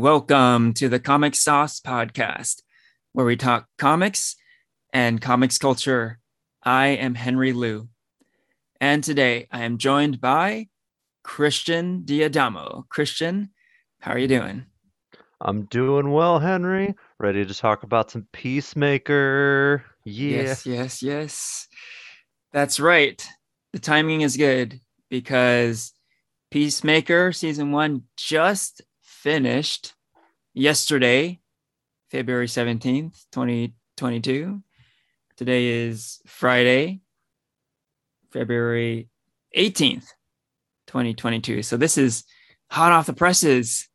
Welcome to the Comic Sauce Podcast, where we talk comics and comics culture. I am Henry Liu, and today I am joined by Christian Diadamo. Christian, how are you doing? I'm doing well, Henry. Ready to talk about some Peacemaker. Yeah. Yes, yes, yes. That's right. The timing is good because Peacemaker season one just finished yesterday, February 17th, 2022. Today is Friday, February 18th, 2022. So this is hot off the presses,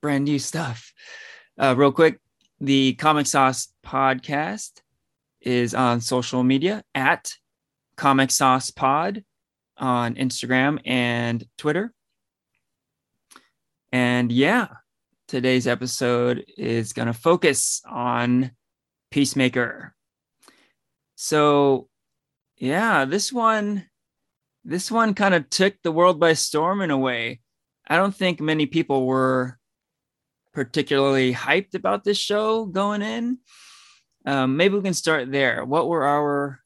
brand new stuff. Uh, real quick, the Comic Sauce podcast is on social media at Comic Sauce Pod on Instagram and Twitter. And yeah, today's episode is going to focus on Peacemaker. So, yeah, this one this one kind of took the world by storm in a way. I don't think many people were particularly hyped about this show going in. Um, maybe we can start there. What were our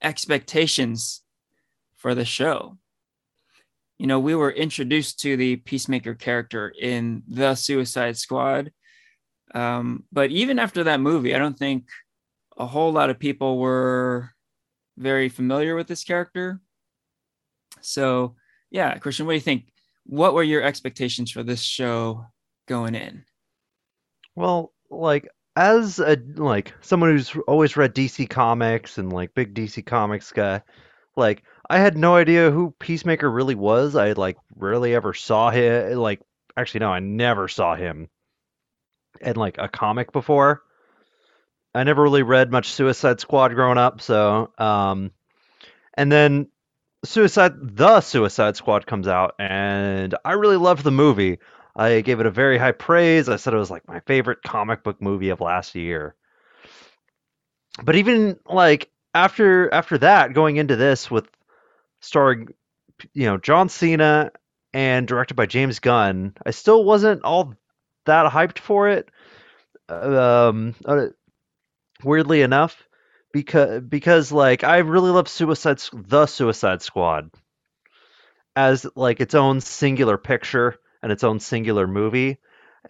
expectations for the show? You know, we were introduced to the Peacemaker character in the Suicide Squad. Um, but even after that movie, I don't think a whole lot of people were very familiar with this character. So, yeah, Christian, what do you think? What were your expectations for this show going in? Well, like as a like someone who's always read DC comics and like big DC comics guy, like I had no idea who Peacemaker really was. I like rarely ever saw him. Like actually, no, I never saw him in like a comic before. I never really read much Suicide Squad growing up, so um, and then Suicide the Suicide Squad comes out, and I really loved the movie. I gave it a very high praise. I said it was like my favorite comic book movie of last year. But even like after after that, going into this with starring you know John Cena and directed by James Gunn, I still wasn't all that hyped for it. Um, uh, weirdly enough, because because like I really love Suicide the Suicide Squad as like its own singular picture and its own singular movie.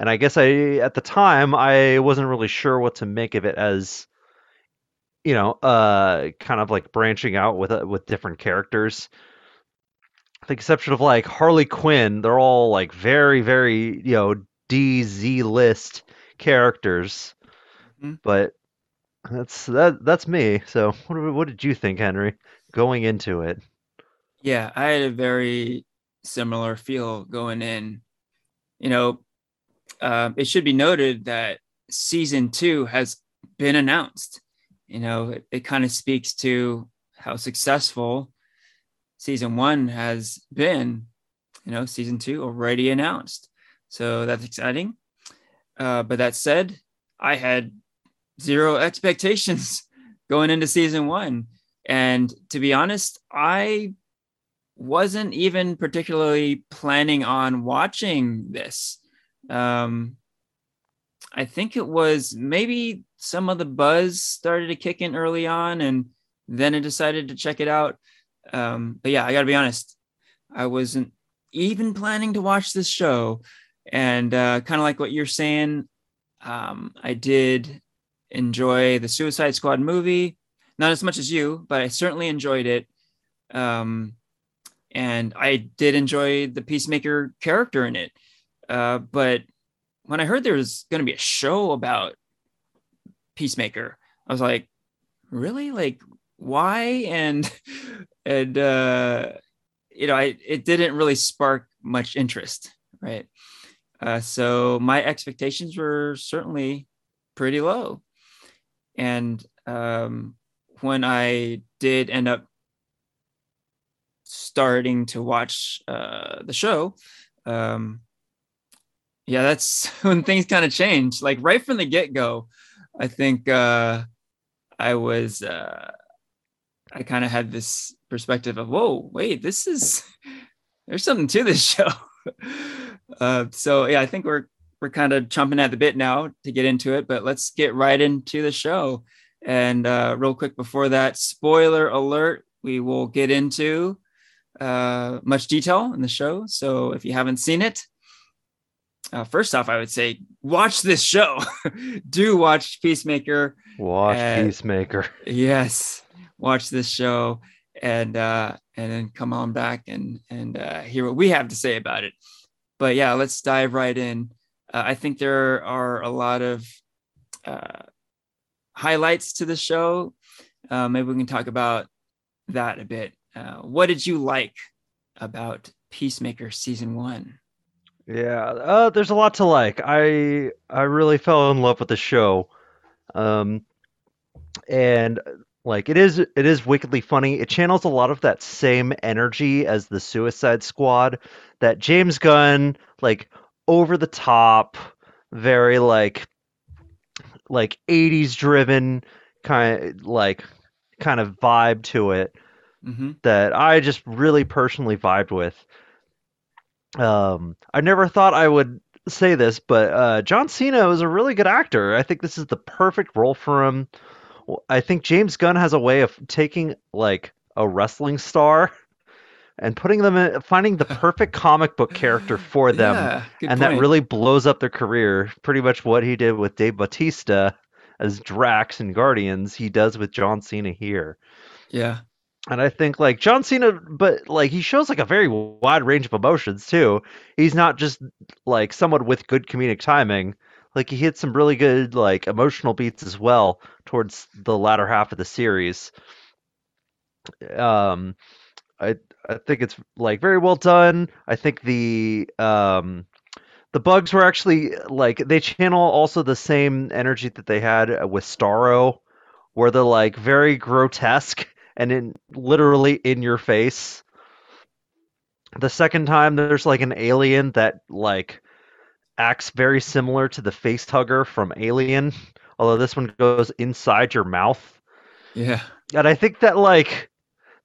And I guess I at the time I wasn't really sure what to make of it as you know, uh, kind of like branching out with uh, with different characters. With the exception of like Harley Quinn, they're all like very, very you know DZ list characters. Mm-hmm. But that's that that's me. So what what did you think, Henry, going into it? Yeah, I had a very similar feel going in. You know, uh, it should be noted that season two has been announced you know, it, it kind of speaks to how successful season one has been. You know, season two already announced. So that's exciting. Uh, but that said, I had zero expectations going into season one. And to be honest, I wasn't even particularly planning on watching this. Um, I think it was maybe some of the buzz started to kick in early on, and then I decided to check it out. Um, but yeah, I got to be honest, I wasn't even planning to watch this show, and uh, kind of like what you're saying, um, I did enjoy the Suicide Squad movie, not as much as you, but I certainly enjoyed it. Um, and I did enjoy the Peacemaker character in it. Uh, but when I heard there was going to be a show about Peacemaker. I was like, really? Like, why? And and uh, you know, I it didn't really spark much interest, right? Uh, so my expectations were certainly pretty low, and um, when I did end up starting to watch uh, the show, um, yeah, that's when things kind of change. Like right from the get go, I think uh, I was uh, I kind of had this perspective of whoa, wait, this is there's something to this show. uh, so yeah, I think we're we're kind of chomping at the bit now to get into it, but let's get right into the show. And uh, real quick before that, spoiler alert: we will get into uh, much detail in the show. So if you haven't seen it, uh, first off, I would say watch this show. Do watch Peacemaker. Watch and, Peacemaker. Yes, watch this show, and uh, and then come on back and and uh, hear what we have to say about it. But yeah, let's dive right in. Uh, I think there are a lot of uh, highlights to the show. Uh, maybe we can talk about that a bit. Uh, what did you like about Peacemaker season one? Yeah, uh, there's a lot to like. I I really fell in love with the show, um, and like it is it is wickedly funny. It channels a lot of that same energy as the Suicide Squad. That James Gunn like over the top, very like like 80s driven kind of like kind of vibe to it mm-hmm. that I just really personally vibed with. Um, I never thought I would say this, but uh, John Cena is a really good actor. I think this is the perfect role for him. I think James Gunn has a way of taking like a wrestling star and putting them in, finding the perfect comic book character for them, yeah, and point. that really blows up their career. Pretty much what he did with Dave Batista as Drax in Guardians, he does with John Cena here. Yeah, and I think like John Cena, but like he shows like a very wide range of emotions too. He's not just like someone with good comedic timing. Like he hits some really good like emotional beats as well towards the latter half of the series. Um, I I think it's like very well done. I think the um the bugs were actually like they channel also the same energy that they had with Starro, where they're like very grotesque and in literally in your face. The second time there's like an alien that like acts very similar to the face hugger from Alien, although this one goes inside your mouth. Yeah. And I think that like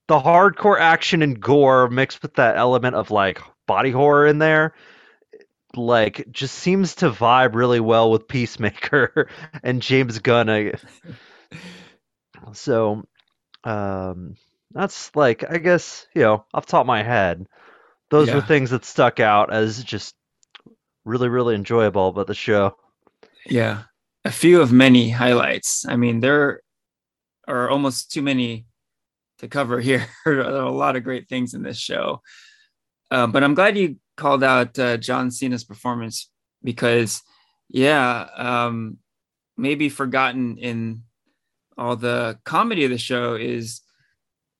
the hardcore action and gore mixed with that element of like body horror in there like just seems to vibe really well with Peacemaker and James Gunn. so um, that's like I guess you know off top of my head, those yeah. were things that stuck out as just really really enjoyable about the show. Yeah, a few of many highlights. I mean, there are almost too many to cover here. there are a lot of great things in this show, uh, but I'm glad you called out uh, John Cena's performance because, yeah, um, maybe forgotten in all the comedy of the show is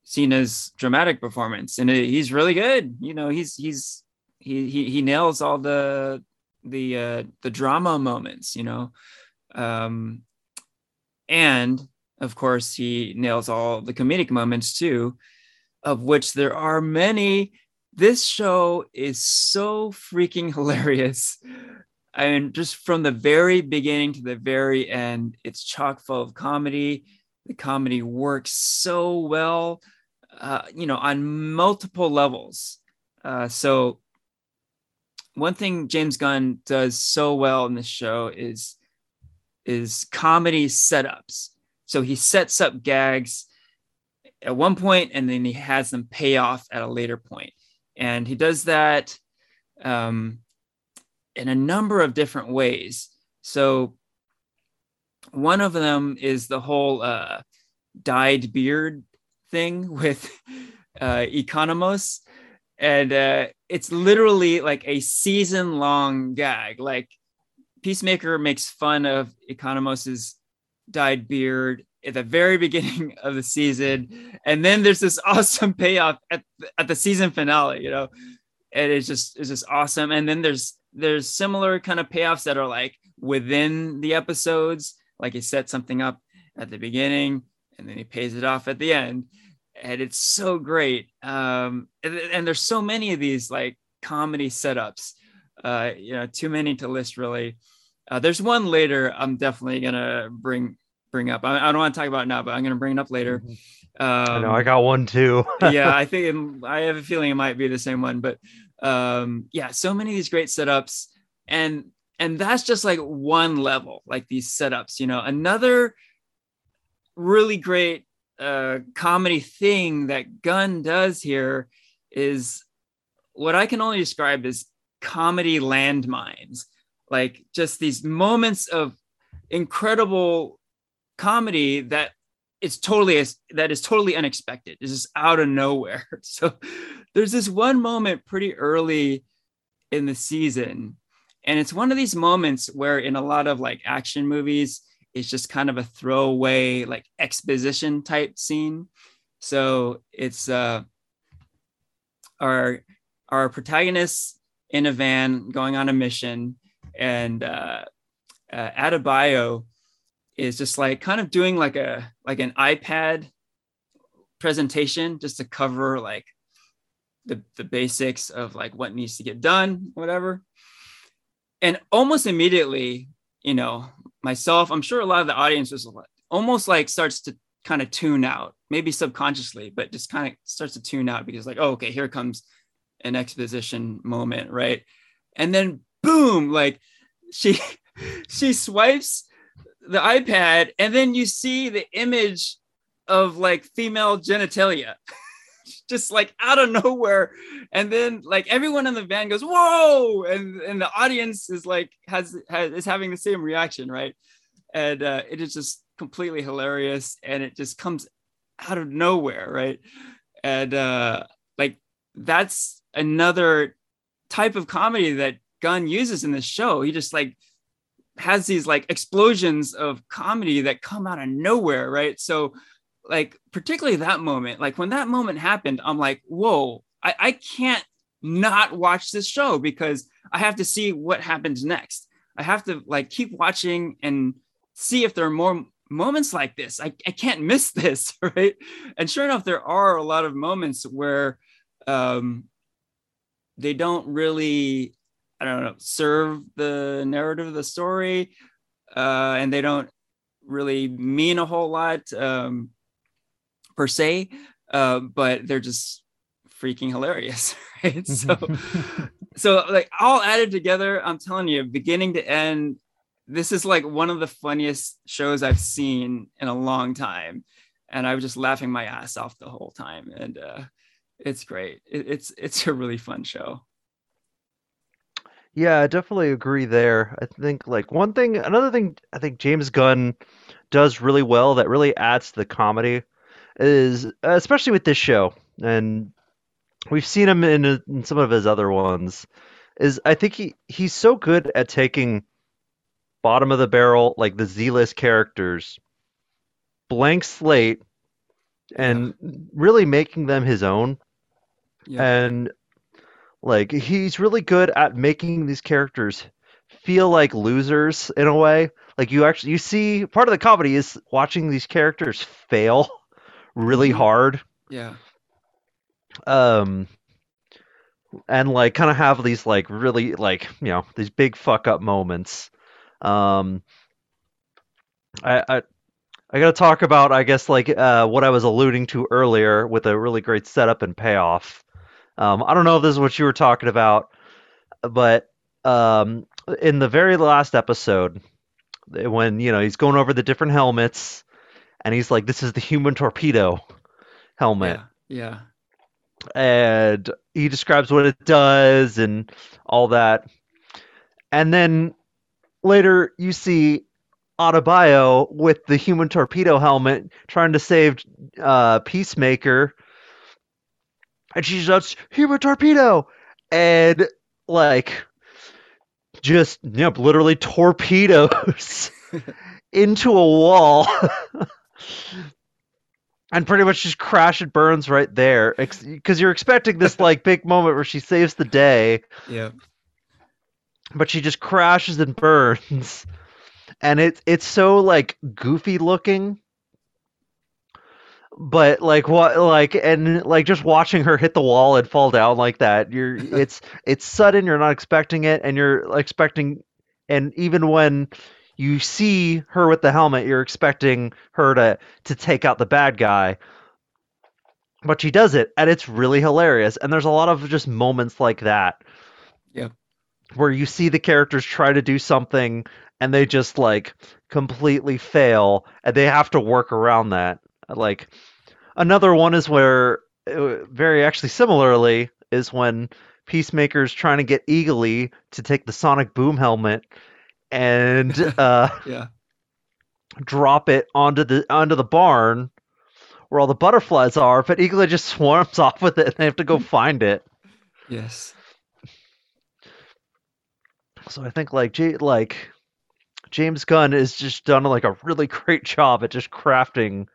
Cena's dramatic performance, and it, he's really good. You know, he's he's he he he nails all the the uh, the drama moments. You know, um, and of course he nails all the comedic moments too, of which there are many. This show is so freaking hilarious. I mean, just from the very beginning to the very end, it's chock full of comedy. The comedy works so well, uh, you know, on multiple levels. Uh, so, one thing James Gunn does so well in this show is is comedy setups. So he sets up gags at one point, and then he has them pay off at a later point, and he does that. Um, in a number of different ways. So one of them is the whole uh, dyed beard thing with uh, Economos. And uh, it's literally like a season long gag. Like Peacemaker makes fun of Economos's dyed beard at the very beginning of the season. And then there's this awesome payoff at, at the season finale, you know, and it's just, it's just awesome. And then there's there's similar kind of payoffs that are like within the episodes. Like he set something up at the beginning and then he pays it off at the end. And it's so great. Um and, and there's so many of these like comedy setups. Uh you know too many to list really. Uh, there's one later i'm definitely gonna bring bring up. I, I don't want to talk about now but i'm gonna bring it up later. Um, I know I got one too. yeah, I think it, I have a feeling it might be the same one, but um, yeah, so many of these great setups. And and that's just like one level, like these setups, you know. Another really great uh, comedy thing that Gunn does here is what I can only describe as comedy landmines, like just these moments of incredible comedy that it's totally that is totally unexpected. It's just out of nowhere. So there's this one moment pretty early in the season, and it's one of these moments where in a lot of like action movies, it's just kind of a throwaway like exposition type scene. So it's uh our our protagonists in a van going on a mission, and uh, uh, Adebayo is just like kind of doing like a like an iPad presentation just to cover like the the basics of like what needs to get done, whatever. And almost immediately, you know, myself, I'm sure a lot of the audience was almost like starts to kind of tune out, maybe subconsciously, but just kind of starts to tune out because like, oh, okay, here comes an exposition moment, right? And then boom, like she she swipes the iPad and then you see the image of like female genitalia. Just like out of nowhere. And then like everyone in the van goes whoa! And and the audience is like has, has is having the same reaction right? And uh, it is just completely hilarious and it just comes out of nowhere right? And uh like that's another type of comedy that Gunn uses in this show. He just like has these like explosions of comedy that come out of nowhere, right? So, like, particularly that moment, like when that moment happened, I'm like, whoa, I, I can't not watch this show because I have to see what happens next. I have to like keep watching and see if there are more moments like this. I, I can't miss this, right? And sure enough, there are a lot of moments where um, they don't really i don't know serve the narrative of the story uh, and they don't really mean a whole lot um, per se uh, but they're just freaking hilarious right so so like all added together i'm telling you beginning to end this is like one of the funniest shows i've seen in a long time and i was just laughing my ass off the whole time and uh, it's great. It, it's it's a really fun show. Yeah, I definitely agree there. I think like one thing, another thing I think James Gunn does really well that really adds to the comedy is especially with this show, and we've seen him in, uh, in some of his other ones. Is I think he he's so good at taking bottom of the barrel like the Z list characters, blank slate, and yeah. really making them his own yeah. And like he's really good at making these characters feel like losers in a way. Like you actually you see part of the comedy is watching these characters fail really mm-hmm. hard. Yeah. Um and like kind of have these like really like, you know, these big fuck up moments. Um I, I I got to talk about, I guess, like uh, what I was alluding to earlier with a really great setup and payoff. Um, I don't know if this is what you were talking about, but um, in the very last episode, when you know he's going over the different helmets, and he's like, "This is the human torpedo helmet." Yeah. yeah. And he describes what it does and all that, and then later you see Adebayo with the human torpedo helmet trying to save uh, Peacemaker and she shouts human torpedo! And like just yep literally torpedoes into a wall. And pretty much just crash and burns right there because you're expecting this like big moment where she saves the day. Yeah. But she just crashes and burns. And it's it's so like goofy looking but like what like and like just watching her hit the wall and fall down like that you're it's it's sudden you're not expecting it and you're expecting and even when you see her with the helmet you're expecting her to to take out the bad guy. But she does it and it's really hilarious and there's a lot of just moments like that. Yeah. Where you see the characters try to do something and they just like completely fail and they have to work around that. Like another one is where uh, very actually similarly is when Peacemaker's trying to get Eagly to take the Sonic Boom helmet and uh, yeah. drop it onto the onto the barn where all the butterflies are, but Eagly just swarms off with it and they have to go find it. Yes. So I think like J- like James Gunn has just done like a really great job at just crafting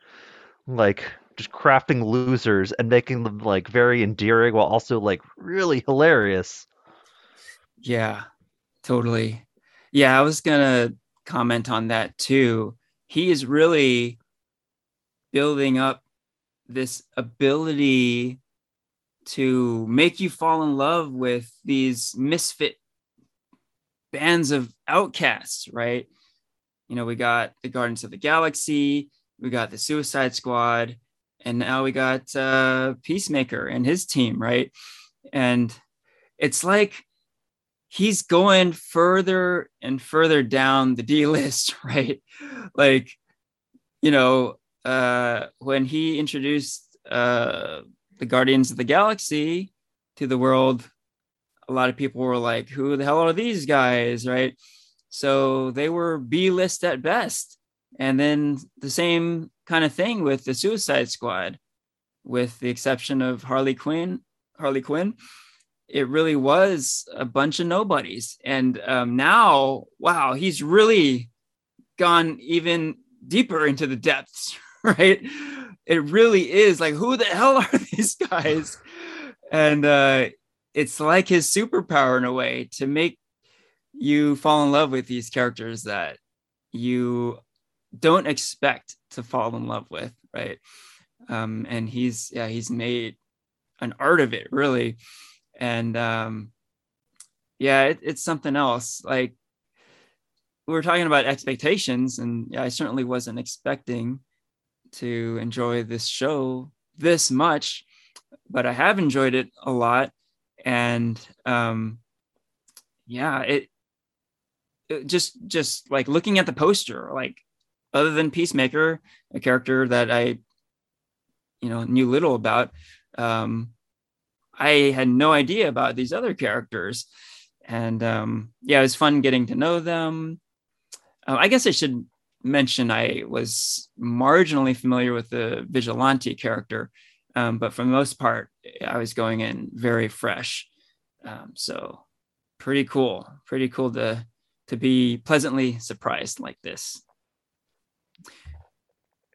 like just crafting losers and making them like very endearing while also like really hilarious. Yeah, totally. Yeah, I was gonna comment on that too. He is really building up this ability to make you fall in love with these misfit bands of outcasts, right? You know, we got the Guardians of the Galaxy, we got the Suicide Squad, and now we got uh, Peacemaker and his team, right? And it's like he's going further and further down the D list, right? Like, you know, uh, when he introduced uh, the Guardians of the Galaxy to the world, a lot of people were like, who the hell are these guys? Right. So they were B list at best. And then the same kind of thing with the Suicide Squad, with the exception of Harley Quinn. Harley Quinn, it really was a bunch of nobodies. And um, now, wow, he's really gone even deeper into the depths, right? It really is like, who the hell are these guys? And uh, it's like his superpower in a way to make you fall in love with these characters that you don't expect to fall in love with, right? Um, and he's yeah, he's made an art of it really, and um, yeah, it, it's something else. Like we were talking about expectations, and yeah, I certainly wasn't expecting to enjoy this show this much, but I have enjoyed it a lot and um, yeah, it, it just just like looking at the poster, like other than Peacemaker, a character that I you know knew little about, um, I had no idea about these other characters, and um, yeah, it was fun getting to know them. Uh, I guess I should mention I was marginally familiar with the vigilante character, um, but for the most part, I was going in very fresh. Um, so pretty cool, pretty cool to to be pleasantly surprised like this.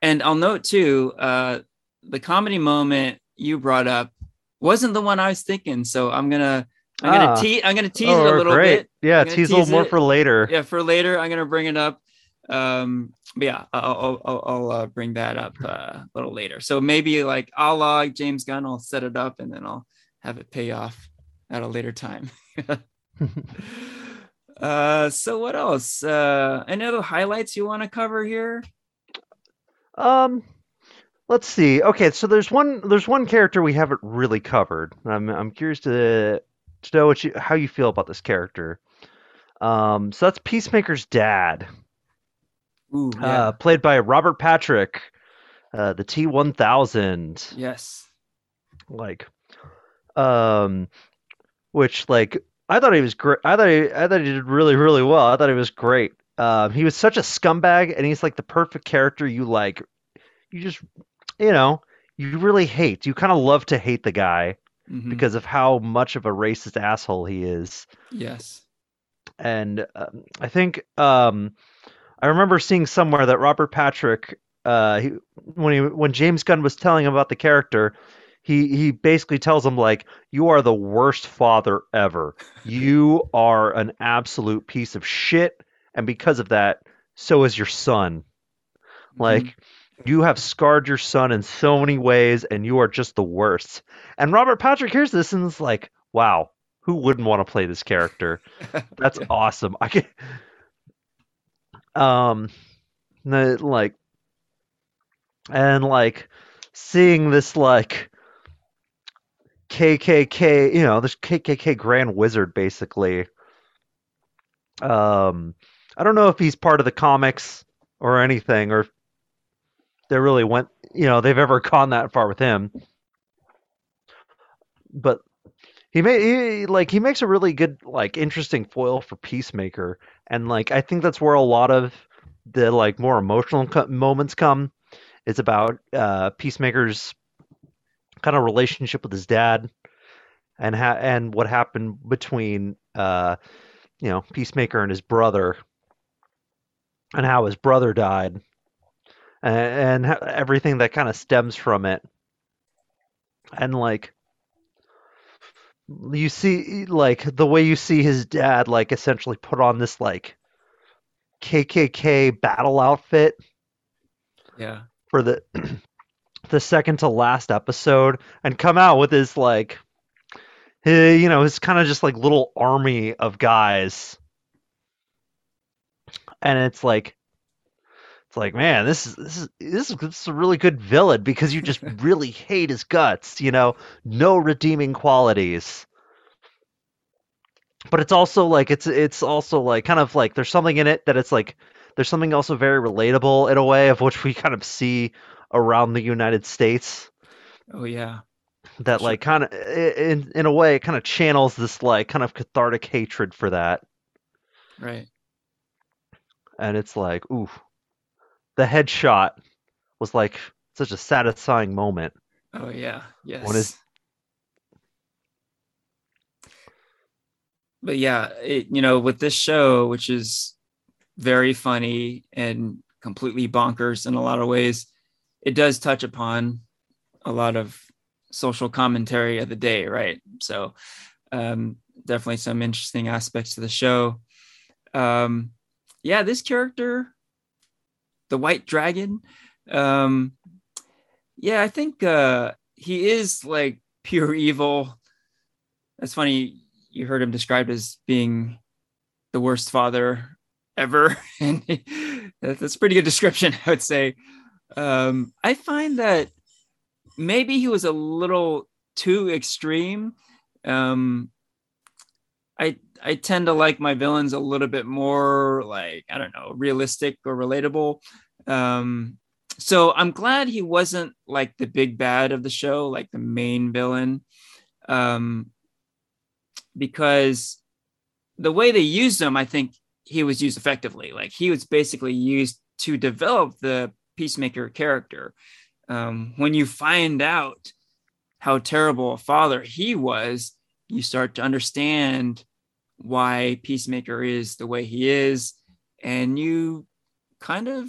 And I'll note too, uh, the comedy moment you brought up wasn't the one I was thinking. So I'm gonna I'm gonna ah. tease I'm gonna tease oh, it a little great. bit. Yeah, tease, tease a little more for later. Yeah, for later. I'm gonna bring it up. Um, but yeah, I'll, I'll, I'll uh, bring that up uh, a little later. So maybe like a la James Gunn, I'll set it up and then I'll have it pay off at a later time. uh, so what else? Uh, any other highlights you want to cover here? Um, let's see. Okay, so there's one there's one character we haven't really covered. I'm I'm curious to to know what you how you feel about this character. Um, so that's Peacemaker's dad. Ooh, uh, yeah. uh, played by Robert Patrick, uh, the T one thousand. Yes. Like, um, which like I thought he was great. I thought he, I thought he did really really well. I thought he was great. Um, he was such a scumbag, and he's like the perfect character you like. You just, you know, you really hate. You kind of love to hate the guy mm-hmm. because of how much of a racist asshole he is. Yes. And um, I think um, I remember seeing somewhere that Robert Patrick, uh, he, when he when James Gunn was telling him about the character, he he basically tells him like, "You are the worst father ever. You are an absolute piece of shit, and because of that, so is your son. Mm-hmm. Like." You have scarred your son in so many ways, and you are just the worst. And Robert Patrick hears this and is like, "Wow, who wouldn't want to play this character? That's yeah. awesome. I can um the, like and like seeing this like KKK, you know, this KKK Grand Wizard basically, Um, I don't know if he's part of the comics or anything, or they really went, you know, they've ever gone that far with him. But he made he, like he makes a really good like interesting foil for Peacemaker, and like I think that's where a lot of the like more emotional co- moments come. It's about uh, Peacemaker's kind of relationship with his dad, and ha- and what happened between uh, you know Peacemaker and his brother, and how his brother died, and, and everything that kind of stems from it, and like you see like the way you see his dad like essentially put on this like KKK battle outfit Yeah. for the the second to last episode and come out with his like he, you know his kind of just like little army of guys and it's like it's like man this is this is this is, this is a really good villain because you just really hate his guts you know no redeeming qualities but it's also like it's it's also like kind of like there's something in it that it's like there's something also very relatable in a way of which we kind of see around the United States Oh yeah. that Sure. like kind of in in a way it kind of channels this like kind of cathartic hatred for that Right. And it's like ooh the headshot was like such a satisfying moment Oh yeah. Yes. What is- But yeah, it, you know, with this show, which is very funny and completely bonkers in a lot of ways, it does touch upon a lot of social commentary of the day, right? So, um, definitely some interesting aspects to the show. Um, yeah, this character, the White Dragon, um, yeah, I think uh, he is like pure evil. That's funny. You heard him described as being the worst father ever, and that's a pretty good description, I would say. Um, I find that maybe he was a little too extreme. Um, I I tend to like my villains a little bit more like I don't know realistic or relatable. Um, so I'm glad he wasn't like the big bad of the show, like the main villain, um, because the way they used him, I think he was used effectively. Like he was basically used to develop the peacemaker character. Um, when you find out how terrible a father he was, you start to understand why peacemaker is the way he is, and you kind of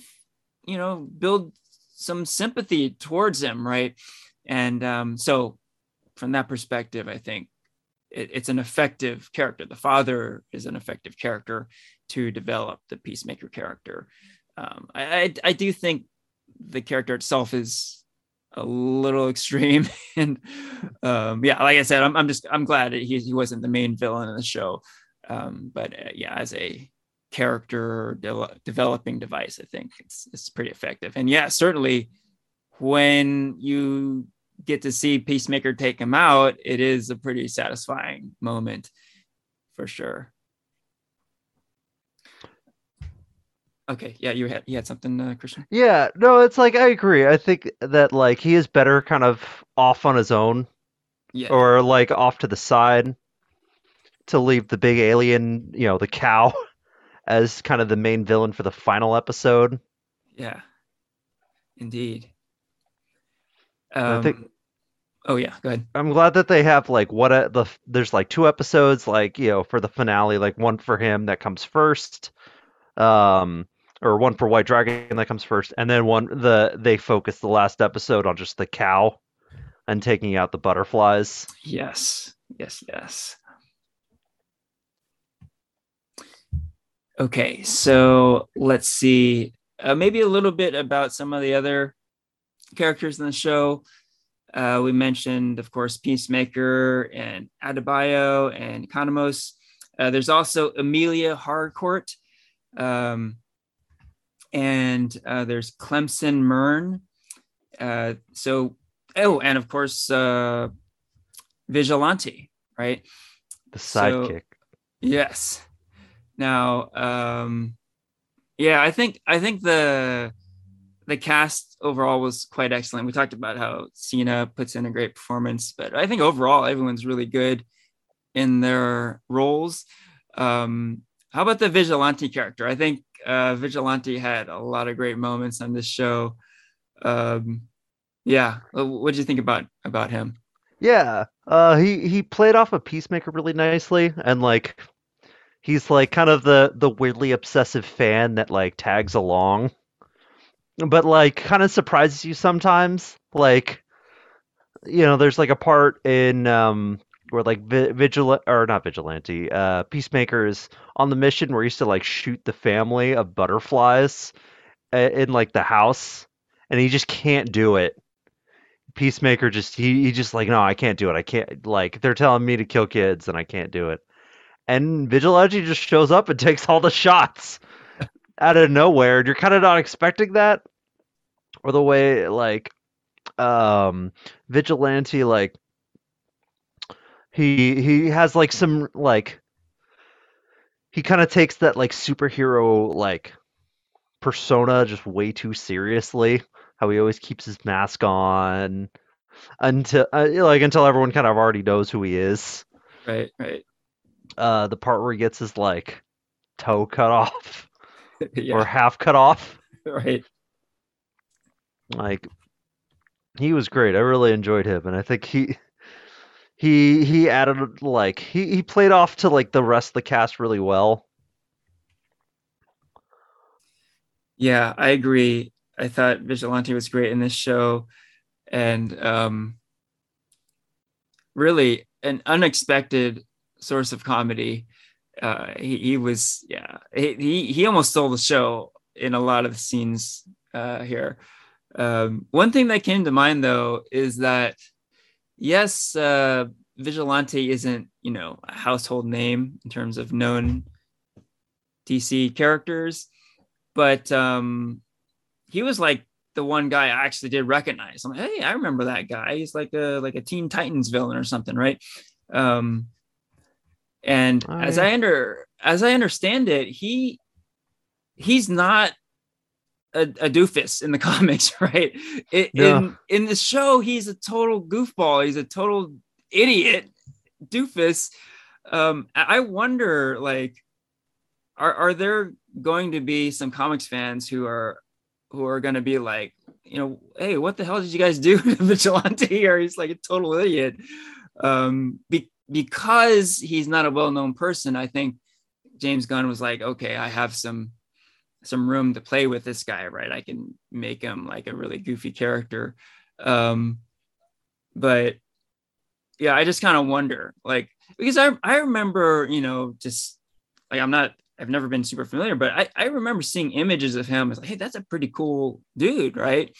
you know build some sympathy towards him right? And um, so from that perspective i think it, it's an effective character. The father is an effective character to develop the peacemaker character. Um, I, I, I do think the character itself is a little extreme and um, yeah like i said i'm, I'm just i'm glad he, he wasn't the main villain in the show um, but uh, yeah as a character de- developing device. I think it's it's pretty effective. And yeah, certainly when you get to see Peacemaker take him out, it is a pretty satisfying moment for sure. Okay, yeah, you had you had something, uh, Christian. Yeah, no, it's like I agree. I think that like he is better kind of off on his own Yeah, or like off to the side to leave the big alien, you know, the cow as kind of the main villain for the final episode. yeah, indeed. I Um, think- oh yeah, go ahead. I'm glad that they have like what a, the there's like two episodes like, you know, for the finale, like one for him that comes first. Um or one for White Dragon that comes first, and then one the they focus the last episode on just the cow and taking out the butterflies. Yes, yes, yes. Okay, so let's see. Uh, maybe a little bit about some of the other characters in the show. Uh, we mentioned, of course, Peacemaker and Adebayo and Economos. Uh, there's also Emilia Harcourt. Um, and uh, there's Clemson Murn. Uh, so, oh, and of course, uh, Vigilante, right? The So- sidekick. Yes. now. Um, yeah, I think I think the the cast overall was quite excellent. We talked about how Cena puts in a great performance, but I think overall everyone's really good in their roles. Um, how about the vigilante character? I think uh, vigilante had a lot of great moments on this show. Um, yeah, what did you think about about him? Yeah, uh, he he played off a Peacemaker really nicely, and like he's like kind of the the weirdly obsessive fan that like tags along but like kind of surprises you sometimes. Like, you know, there's like a part in um where like vi- vigilant or not vigilante, uh, peacemakers on the mission where he used to like shoot the family of butterflies in, in like the house, and he just can't do it. Peacemaker just he he just like no, I can't do it. I can't like they're telling me to kill kids and I can't do it. And Vigilante just shows up and takes all the shots out of nowhere. You're kind of not expecting that, or the way like um Vigilante like he he has like some like he kind of takes that like superhero like persona just way too seriously. How he always keeps his mask on until uh, like until everyone kind of already knows who he is. Right, right. Uh, the part where he gets his like toe cut off yeah. or half cut off. Right. Like he was great. I really enjoyed him, and I think he he he added like he he played off to like the rest of the cast really well. Yeah, I agree. I thought Vigilante was great in this show, and um, really an unexpected source of comedy. Uh, he, he was, yeah, he, he almost stole the show in a lot of the scenes uh, here. Um, one thing that came to mind though is that yes, uh, Vigilante isn't you know a household name in terms of known DC characters, but um, he was like the one guy I actually did recognize. I'm like, hey, I remember that guy. He's like a like a Teen Titans villain or something, right? Um, and oh, as yeah. I under as I understand it, he he's not a, a doofus in the comics, right? It, yeah. In in the show, he's a total goofball. He's a total idiot, doofus. Um, I wonder, like, are are there going to be some comics fans who are who are going to be like, you know, hey, what the hell did you guys do to Vigilante here? He's like a total idiot. Um, be, because he's not a well-known person, I think James Gunn was like, okay, I have some some room to play with this guy, right? I can make him like a really goofy character. Um, but yeah, I just kind of wonder, like, because I I remember, you know, just like I'm not I've never been super familiar, but I, I remember seeing images of him. I was like, hey, that's a pretty cool dude, right?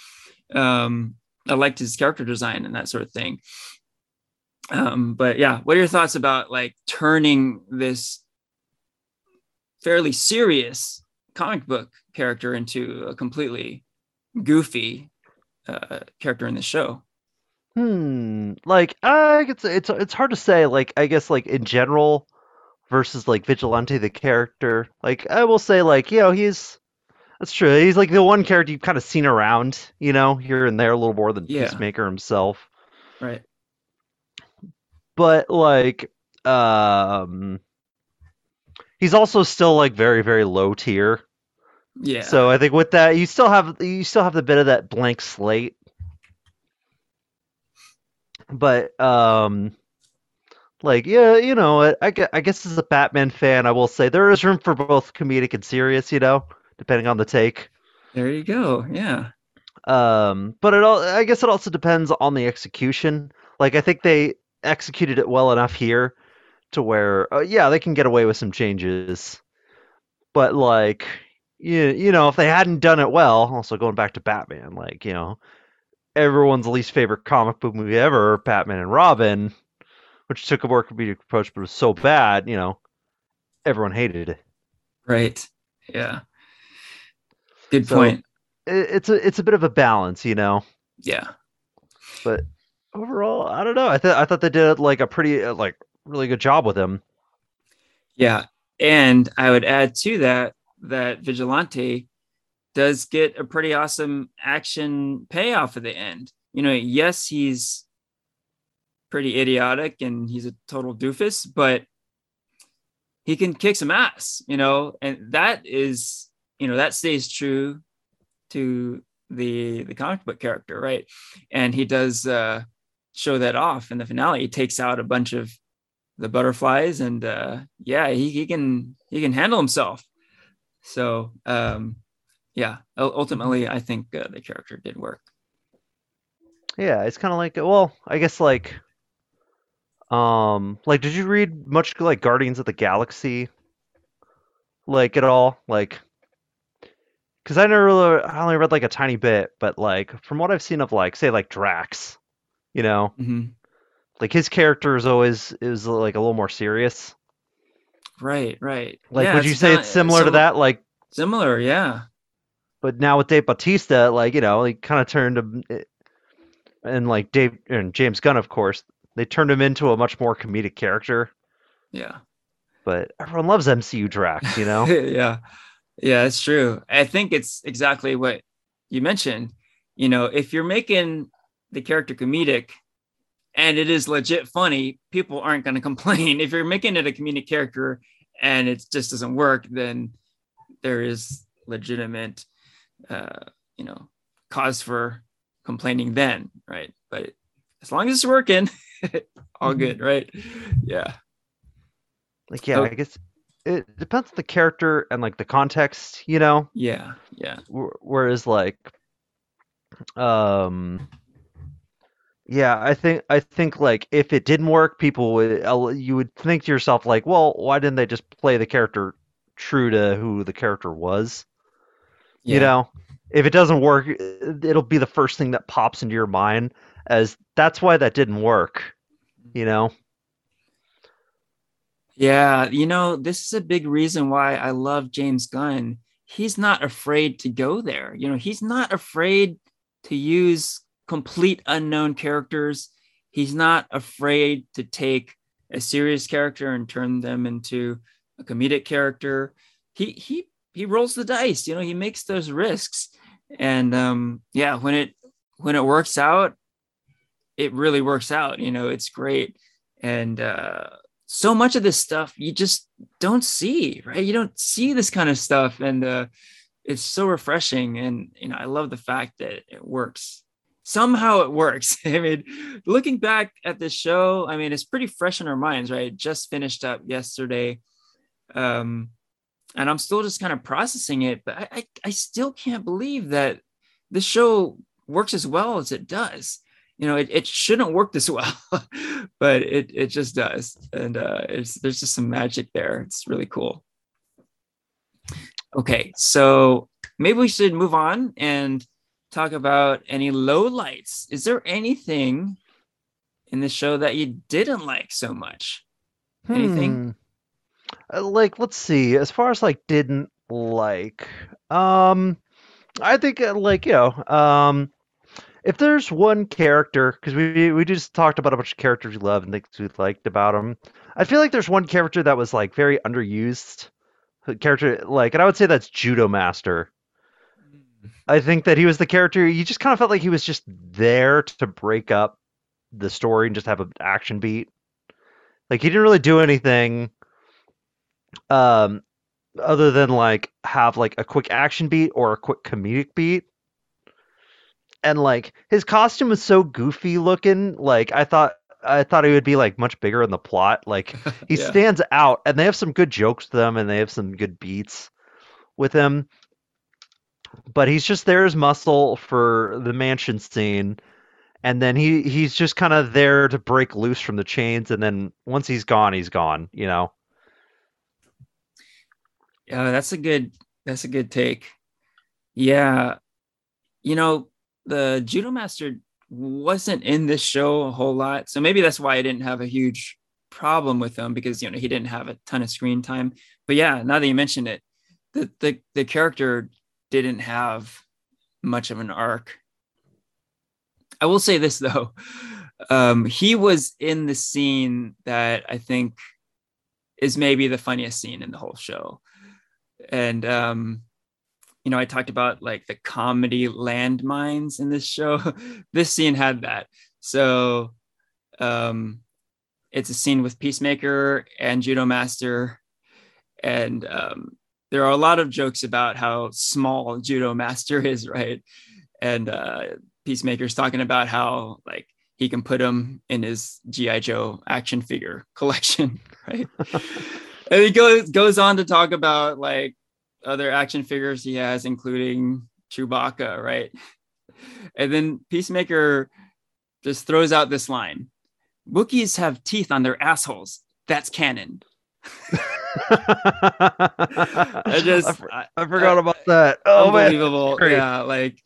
Um, I liked his character design and that sort of thing. Um, but yeah, what are your thoughts about like turning this fairly serious comic book character into a completely goofy uh, character in the show. Hmm. Like, uh, it's it's it's hard to say. Like, I guess like in general versus like Vigilante the character. Like, I will say like you know he's that's true. He's like the one character you've kind of seen around, you know, here and there a little more than yeah. Peacemaker himself. Right. But like, um, he's also still like very very low tier. Yeah. So I think with that you still have you still have the bit of that blank slate. But um like yeah, you know, I, I guess as a Batman fan, I will say there is room for both comedic and serious, you know, depending on the take. There you go. Yeah. Um, but it all I guess it also depends on the execution. Like I think they executed it well enough here to where uh, yeah they can get away with some changes. But like you, you know if they hadn't done it well also going back to batman like you know everyone's least favorite comic book movie ever batman and robin which took a more comedic approach but was so bad you know everyone hated it. Right. Yeah. Good so point. it, it's a it's a bit of a balance you know? Yeah. But overall i don't know. I thought i thought they did like a pretty uh, like really good job with him. Yeah, and I would add to that that Vigilante does get a pretty awesome action payoff at the end. You know, yes, he's pretty idiotic and he's a total doofus, but he can kick some ass, you know, and that is, you know, that stays true to the the comic book character, right? And he does uh show that off in the finale. He takes out a bunch of the butterflies and uh yeah, he, he can he can handle himself. So um yeah, ultimately I think uh, the character did work. Yeah, it's kind of like well, I guess like um, like, did you read much like Guardians of the Galaxy? Like at all? Like, because I never really, I only read like a tiny bit, but like from what I've seen of like, say like Drax, you know, mm-hmm. Like his character is always is like a little more serious. Right, right. Like, yeah, would you say not, it's similar sim- to that? Like, similar, yeah. But now with Dave Bautista, like you know, he kind of turned him, eh, and like Dave and James Gunn, of course, they turned him into a much more comedic character. Yeah. But everyone loves MCU Drax, you know? yeah. Yeah, it's true. I think it's exactly what you mentioned. You know, if you're making the character comedic and it is legit funny, people aren't going to complain. If you're making it a comedic character and it just doesn't work, then there is legitimate, uh, you know, cause for complaining then, right? But as long as it's working, all mm-hmm. good, right? Yeah. Like yeah, so, I guess it depends on the character and like the context, you know. Yeah, yeah. Whereas like, um, yeah, I think I think like if it didn't work, people would you would think to yourself like, well, why didn't they just play the character true to who the character was? Yeah. You know, if it doesn't work, it'll be the first thing that pops into your mind as that's why that didn't work you know? Yeah, you know, this is a big reason why I love James Gunn. He's not afraid to go there. You know, he's not afraid to use complete unknown characters. He's not afraid to take a serious character and turn them into a comedic character. He he he rolls the dice, you know, he makes those risks. And um yeah, when it when it works out, it really works out. You know, it's great. And uh, so much of this stuff you just don't see, right? You don't see this kind of stuff. And uh, it's so refreshing. And, you know, I love the fact that it works. Somehow it works. I mean, looking back at this show, I mean, it's pretty fresh in our minds, right? It just finished up yesterday. Um, and I'm still just kind of processing it, but I, I, I still can't believe that the show works as well as it does you know, it, it shouldn't work this well, but it, it just does. And uh, it's, there's just some magic there. It's really cool. Okay, so maybe we should move on and talk about any low lights. Is there anything in the show that you didn't like so much? Anything? Hmm. Uh, like, let's see. As far as like didn't like, um, I think uh, like you know, um, if there's one character, because we we just talked about a bunch of characters we love and things we liked about them, I feel like there's one character that was like very underused. Character like, and I would say that's Judo Master. I think that he was the character. You just kind of felt like he was just there to break up the story and just have an action beat. Like he didn't really do anything, um, other than like have like a quick action beat or a quick comedic beat and like his costume was so goofy looking. Like I thought I thought he would be like much bigger in the plot. Like he yeah. stands out, and they have some good jokes to them, and they have some good beats with him. But he's just there as muscle for the mansion scene, and then he he's just kind of there to break loose from the chains, and then once he's gone, he's gone. You know. Yeah, that's a good that's a good take. Yeah, you know, the judo master wasn't in this show a whole lot so maybe that's why i didn't have a huge problem with him because you know he didn't have a ton of screen time but yeah now that you mention it the the, the character didn't have much of an arc i will say this though um he was in the scene that i think is maybe the funniest scene in the whole show. And um, you know, I talked about like the comedy landmines in this show. this scene had that. So um it's a scene with Peacemaker and Judo Master. And um, there are a lot of jokes about how small Judo Master is, right? And uh, Peacemaker's talking about how like he can put him in his GI Joe action figure collection, right? and he goes goes on to talk about like other action figures he has, including Chewbacca, right? And then Peacemaker just throws out this line: "Wookiees have teeth on their assholes. That's canon." I just I, I forgot I, about that. Oh unbelievable. Man. Yeah, like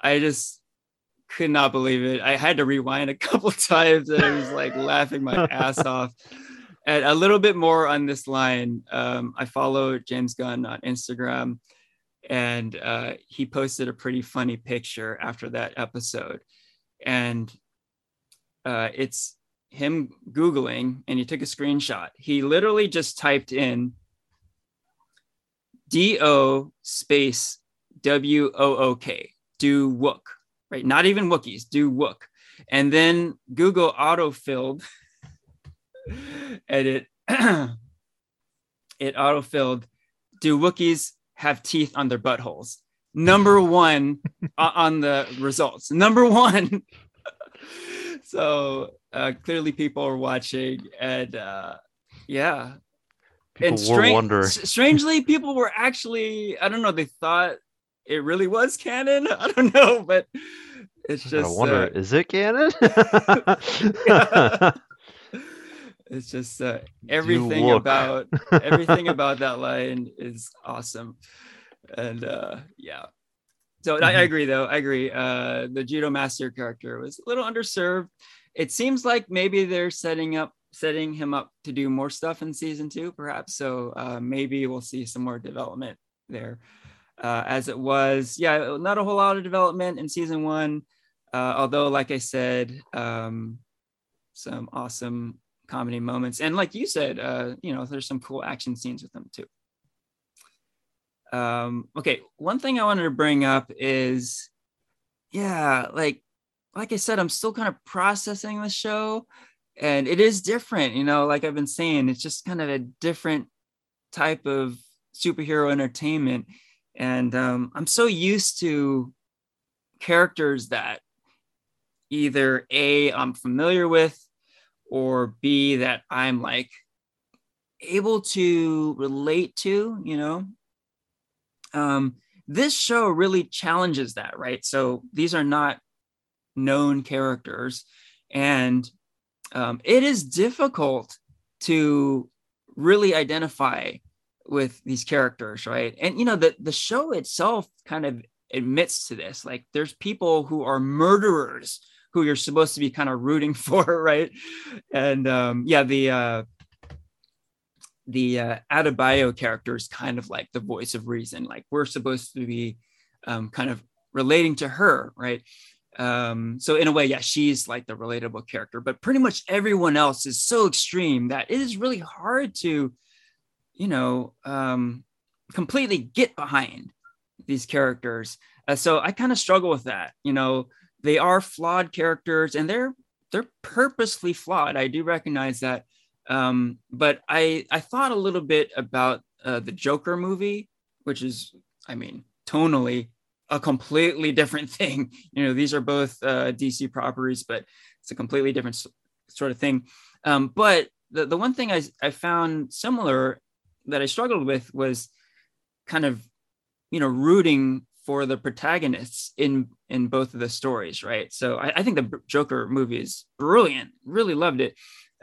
I just could not believe it. I had to rewind a couple times and I was like laughing my ass off. And a little bit more on this line. Um, I follow James Gunn on Instagram and uh, he posted a pretty funny picture after that episode. And uh, it's him Googling and he took a screenshot. He literally just typed in D O space W O O K, do Wook right? Not even Wookiees, do Wook. And then Google autofilled and it it autofilled do Wookiees have teeth on their buttholes? Number one uh, on the results. Number one. so uh, clearly people are watching and uh, yeah. People and stra- wonder. strangely, people were actually, I don't know, they thought it really was canon. I don't know, but it's just. I wonder, uh, is it canon? it's just uh, everything about everything about that line is awesome, and uh, yeah. So mm-hmm. I, I, mm-hmm. agree, though. I agree. Uh, the judo master character was a little underserved. It seems like maybe they're setting up setting him up to do more stuff in season two, perhaps. So uh, maybe we'll see some more development there uh, as it was. Yeah, not a whole lot of development in season one, uh, although, like I said, um, some awesome comedy moments, and like you said, uh, you know, there's some cool action scenes with them too. Um, okay, one thing I wanted to bring up is, yeah, like like I said, I'm still kind of processing the show, and it is different. You know, like I've been saying, it's just kind of a different type of superhero entertainment and um, i'm so used to characters that either a i'm familiar with or b that i'm like able to relate to you know um, this show really challenges that right so these are not known characters and um, it is difficult to really identify with these characters, right? And you know, the the show itself kind of admits to this. Like there's people who are murderers who you're supposed to be kind of rooting for, right? And um, yeah, the uh, the uh, Adebayo character is kind of like the voice of reason. Like we're supposed to be um, kind of relating to her, right? Um, so in a way, yeah, she's like the relatable character, but pretty much everyone else is so extreme that it is really hard to you know, um, completely get behind these characters. Uh, so I kind of struggle with that. You know, they are flawed characters and they're they're purposely flawed. I do recognize that. Um, but I I thought a little bit about uh, the Joker movie, which is, I mean, tonally a completely different thing. You know, these are both uh, DC properties, but it's a completely different sort of thing. Um, but the, the one thing I, I found similar that I struggled with was kind of, you know, rooting for the protagonists in in both of the stories, right? So I, I think the Joker movie is brilliant. Really loved it,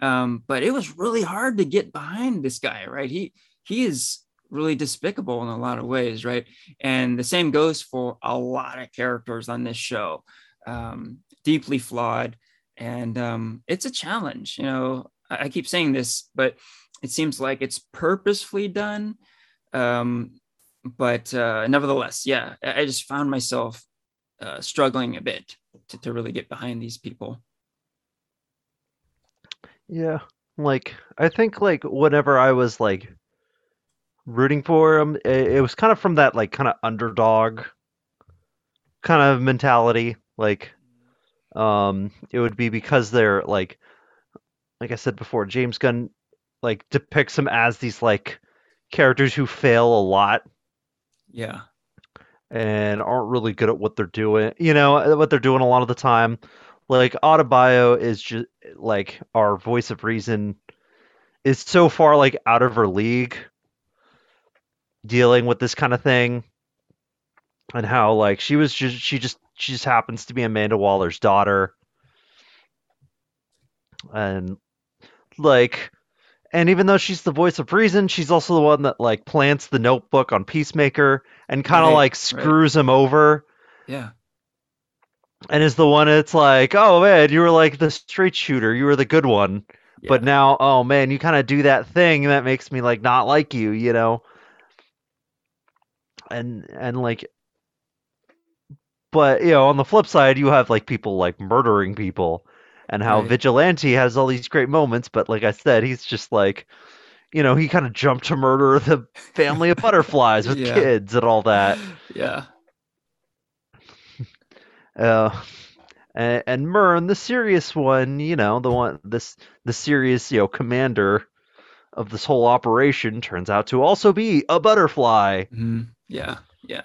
um, but it was really hard to get behind this guy, right? He he is really despicable in a lot of ways, right? And the same goes for a lot of characters on this show, um, deeply flawed, and um, it's a challenge. You know, I, I keep saying this, but it seems like it's purposefully done. Um, but uh, nevertheless, yeah, I just found myself uh, struggling a bit to, to really get behind these people. Yeah. like I think like whenever I was like rooting for him, it, it was kind of from that like kind of underdog kind of mentality. Like, um, it would be because they're like, like I said before, James Gunn like depicts them as these like characters who fail a lot Yeah. and aren't really good at what they're doing. You know what they're doing a lot of the time. Like Adebayo is just like our voice of reason is so far like out of her league dealing with this kind of thing and how like she was just she just she just happens to be Amanda Waller's daughter and like and even though she's the voice of reason she's also the one that like plants the notebook on Peacemaker and kind of Right, like right. screws him over Yeah. And is the one it's like oh man you were like the straight shooter you were the good one but now oh man you kind of do that thing that makes me like not like you you know and and like but you know on the flip side you have like people like murdering people and how Right. vigilante has all these great moments but like i said he's just like you know he kind of jumped to murder the family of butterflies with Yeah. kids and all that Yeah. Uh and, and Murn, the serious one, you know, the one this the serious, you know, commander of this whole operation turns out to also be a butterfly. Mhm. Yeah. Yeah.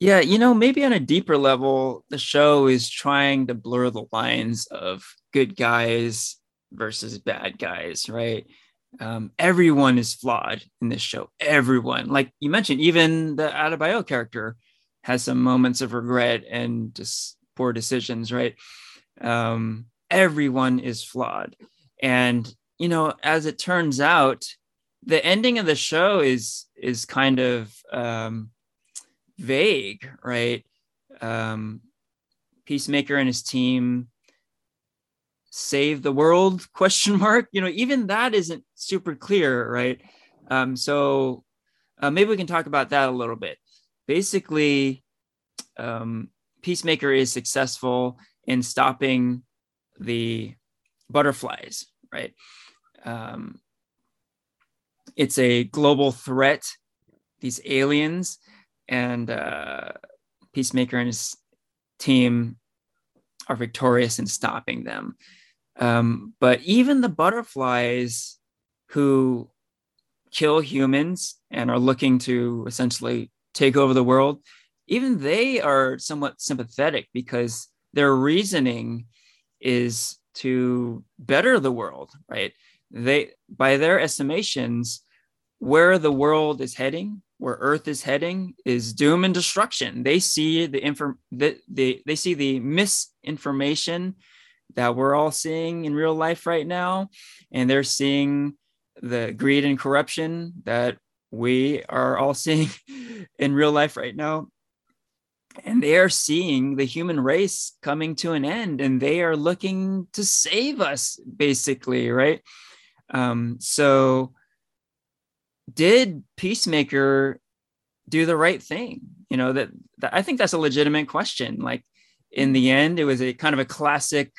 Yeah, you know, maybe on a deeper level, the show is trying to blur the lines of good guys versus bad guys, right? Um, everyone is flawed in this show. Everyone, like you mentioned, even the Adebayo character has some moments of regret and just poor decisions, right? Um, everyone is flawed, and you know, as it turns out, the ending of the show is is kind of um, vague, right? Um, Peacemaker and his team save the world? Question mark. You know, even that isn't super clear, right? Um, so uh, maybe we can talk about that a little bit. Basically, um, Peacemaker is successful in stopping the butterflies, right? Um, it's a global threat. These aliens and uh, Peacemaker and his team are victorious in stopping them. Um, but even the butterflies who kill humans and are looking to essentially take over the world, even they are somewhat sympathetic because their reasoning is to better the world, right? They, by their estimations, where the world is heading, where Earth is heading, is doom and destruction. They see the inform the, the they see the misinformation that we're all seeing in real life right now, and they're seeing the greed and corruption that we are all seeing in real life right now. And they are seeing the human race coming to an end, and they are looking to save us, basically, right? Um, so did Peacemaker do the right thing? You know, that, that I think that's a legitimate question. Like in the end, it was a kind of a classic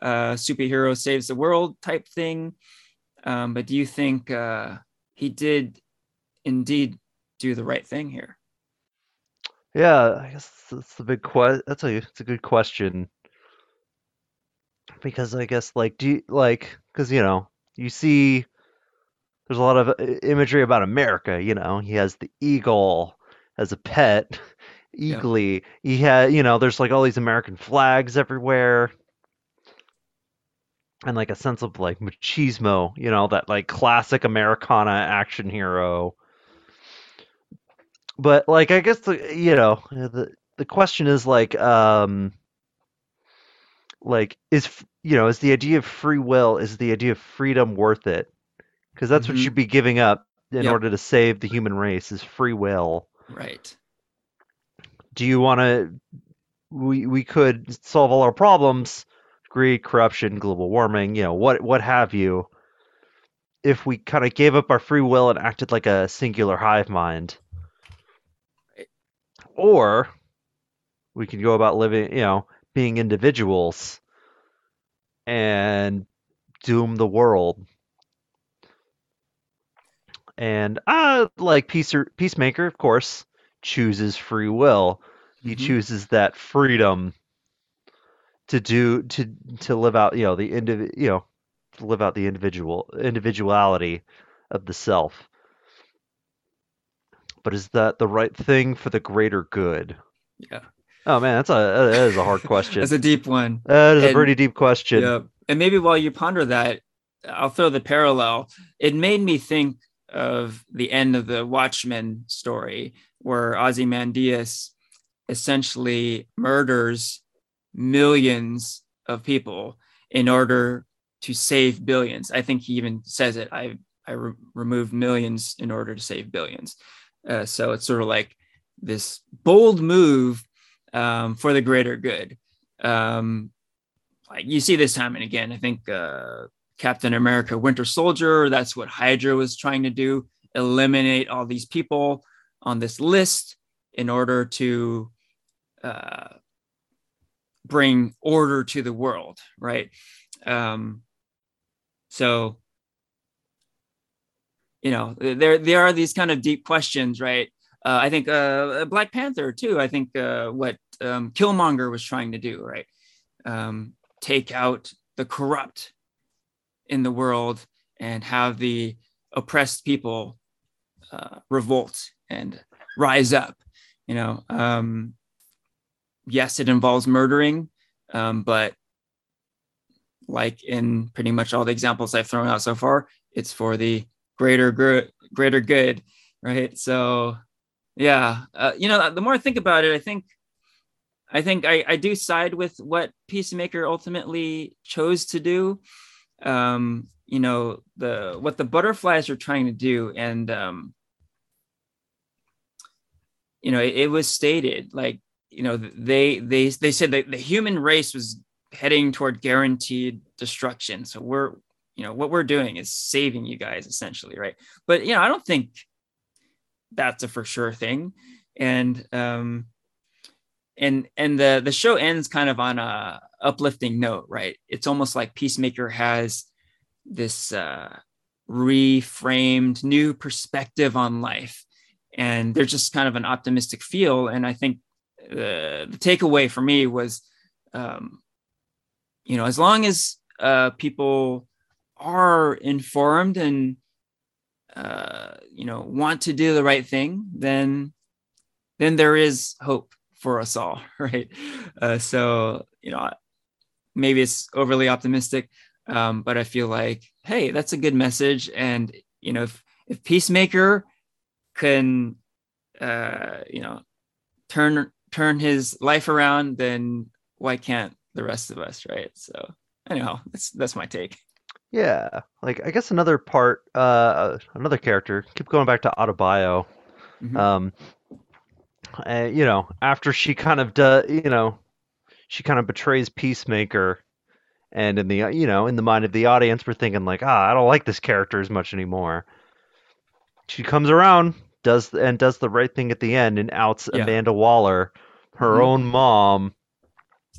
uh, superhero saves the world type thing. Um, but do you think uh, he did indeed do the right thing here? Yeah, I guess that's the big que that's a it's a good question because I guess like do you like because you know you see there's a lot of uh, imagery about America. You know, he has the eagle as a pet, Yeah. He had you know there's like all these American flags everywhere. And like a sense of like machismo, you know, that like classic Americana action hero. But like I guess the you know the the question is like um like is you know is the idea of free will is the idea of freedom worth it? Because that's what Mhm. you'd be giving up in Yep. order to save the human race is free will. Right. Do you want to? We we could solve all our problems, greed, corruption, global warming, you know what what have you, if we kind of gave up our free will and acted like a singular hive mind. Or we can go about living, you know, being individuals and doom the world. And uh like Peacer, Peacemaker, of course, chooses free will. He Mhm. chooses that freedom to do to to live out, you know, the indiv- you know, to live out the individual individuality of the self. But is that the right thing for the greater good? Yeah. Oh man, that's a that is a hard question. That's a deep one. that is a pretty deep question. Yeah. And maybe while you ponder that, I'll throw the parallel. It made me think of the end of the Watchmen story, where Ozymandias essentially murders millions of people in order to save billions. I think he even says it. I I re- removed millions in order to save billions. Uh, so it's sort of like this bold move um, for the greater good. Um, like you see this time and again. I think uh, Captain America: Winter Soldier. That's what Hydra was trying to do: eliminate all these people on this list in order to uh, bring order to the world, right? Um, so, you know, there there are these kind of deep questions, right? Uh, I think uh, Black Panther too. I think uh, what um, Killmonger was trying to do, right? Um, take out the corrupt in the world and have the oppressed people uh, revolt and rise up. You know, um, yes, it involves murdering, um, but like in pretty much all the examples I've thrown out so far, it's for the greater good, greater good, right? So, yeah, uh, you know, the more I think about it, I think, I think I, I do side with what Peacemaker ultimately chose to do. Um, you know, the what the butterflies are trying to do, and um, you know, it, it was stated like, you know, they they they said that the human race was heading toward guaranteed destruction. So we're, you know, what we're doing is saving you guys essentially, right? But you know, I don't think that's a for sure thing. And um and and the the show ends kind of on a uplifting note, right? It's almost like Peacemaker has this uh reframed new perspective on life. And there's just kind of an optimistic feel. And I think uh, the takeaway for me was um, you know, as long as uh, people are informed and uh, you know want to do the right thing, then then there is hope for us all, right? Uh, so you know, maybe it's overly optimistic, um, but I feel like hey, that's a good message, and you know, if if Peacemaker can uh, you know turn turn his life around, then why can't the rest of us, right? So anyhow, that's that's my take. Yeah, like I guess another part, uh, another character. Keep going back to Adebayo. Mhm. Um, uh, you know, after she kind of does, you know, she kind of betrays Peacemaker, and in the, you know, in the mind of the audience, we're thinking like, ah, I don't like this character as much anymore. She comes around, does and does the right thing at the end, and outs Yeah. Amanda Waller, her Mhm. own mom,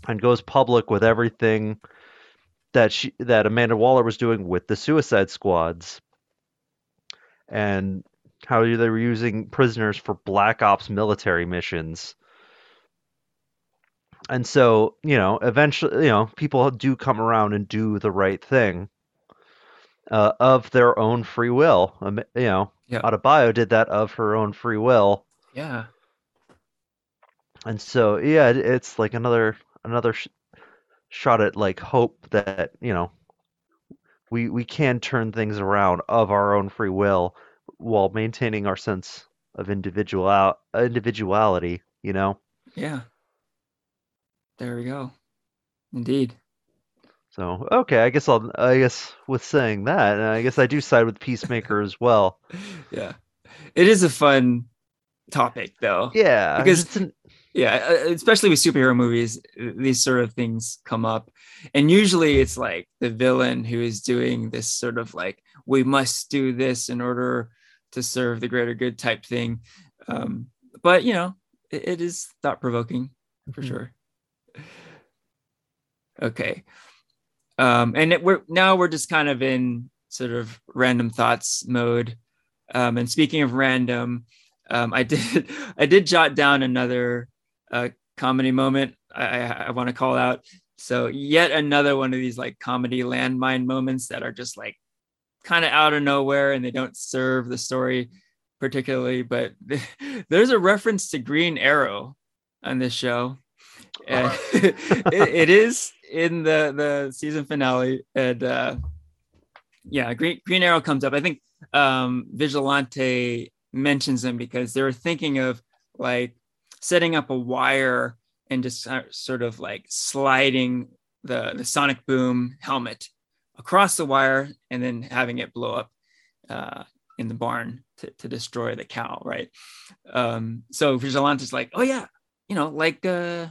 and goes public with everything that she that Amanda Waller was doing with the Suicide Squads, and how they were using prisoners for Black Ops military missions. And so, you know, eventually, you know, people do come around and do the right thing uh, of their own free will. Um, you know, Yeah. Adebayo did that of her own free will, Yeah. and so yeah, it's like another another sh- shot at like hope that you know we we can turn things around of our own free will while maintaining our sense of individual uh, individuality. You know, Yeah. There we go. Indeed. So okay, I guess I'll I guess with saying that, I guess I do side with Peacemaker as well. Yeah. It is a fun topic though. Yeah, Because- it's an- Yeah, uh, especially with superhero movies, uh, these sort of things come up. And usually it's like the villain who is doing this sort of like, we must do this in order to serve the greater good type thing. Um, but, you know, it, it is thought provoking for Mhm. sure. Okay. Um, and it, we're now we're just kind of in sort of random thoughts mode. Um, and speaking of random, um, I did I did jot down another uh, comedy moment I, I, I want to call out. So yet another one of these like comedy landmine moments that are just like kind of out of nowhere and they don't serve the story particularly. But there's a reference to Green Arrow on this show. It, it is in the the season finale and uh yeah green green arrow comes up. I think um vigilante mentions them because they were thinking of like setting up a wire and just sort of like sliding the the sonic boom helmet across the wire and then having it blow up uh in the barn to, to destroy the cow right? Um so vigilante's like oh yeah you know like uh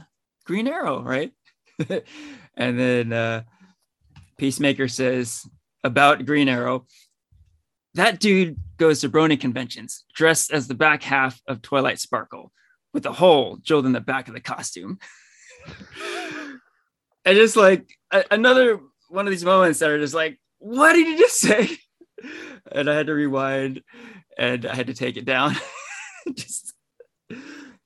green arrow right and then uh, Peacemaker says about Green Arrow, that dude goes to Brony conventions dressed as the back half of Twilight Sparkle with a hole drilled in the back of the costume. and just like a- another one of these moments that are just like, what did you just say? and I had to rewind and I had to take it down. just,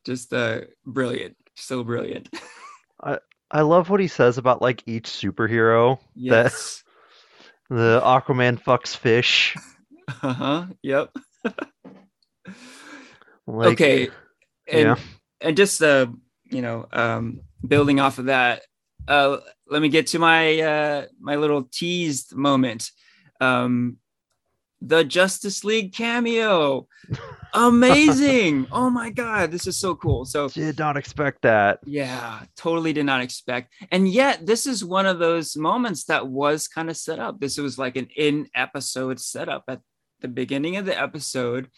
just uh, brilliant, so brilliant. I I love what he says about like each superhero. Yes. That the Aquaman fucks fish. Uh huh. Yep. Like, okay. And, yeah. and just uh, you know, um, building off of that, uh, let me get to my uh, my little teased moment. Um, the Justice League cameo. Amazing. oh my God, this is so cool. So, Did not expect that. yeah, totally did not expect. And yet, this is one of those moments that was kind of set up. This was like an in episode setup at the beginning of the episode.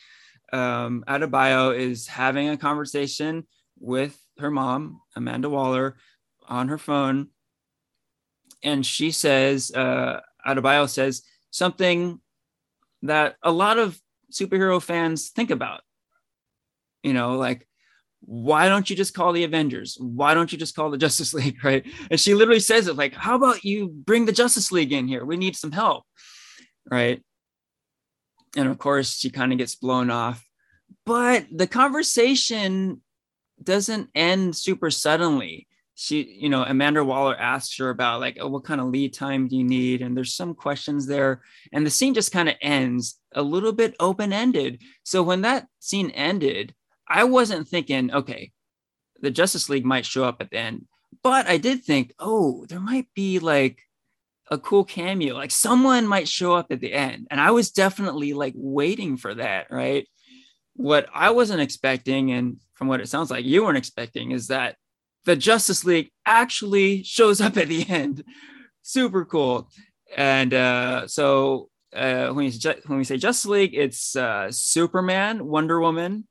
Um, Adebayo is having a conversation with her mom, Amanda Waller, on her phone. And she says, uh, Adebayo says something that a lot of superhero fans think about. You know, like, why don't you just call the Avengers? Why don't you just call the Justice League? Right. And she literally says it like, how about you bring the Justice League in here? We need some help. Right. And of course, she kind of gets blown off. But the conversation doesn't end super suddenly she you know amanda waller asks her about like oh, what kind of lead time do you need? And there's some questions there. And the scene just kind of ends a little bit open ended so when that scene ended i wasn't thinking okay the justice league might show up at the end. But i did think oh there might be like a cool cameo like someone might show up at the end. And i was definitely like waiting for that right? What i wasn't expecting and from what it sounds like you weren't expecting is that the Justice League actually shows up at the end. Super cool. And uh, so uh, when, you, when we say Justice League, it's uh, Superman, Wonder Woman,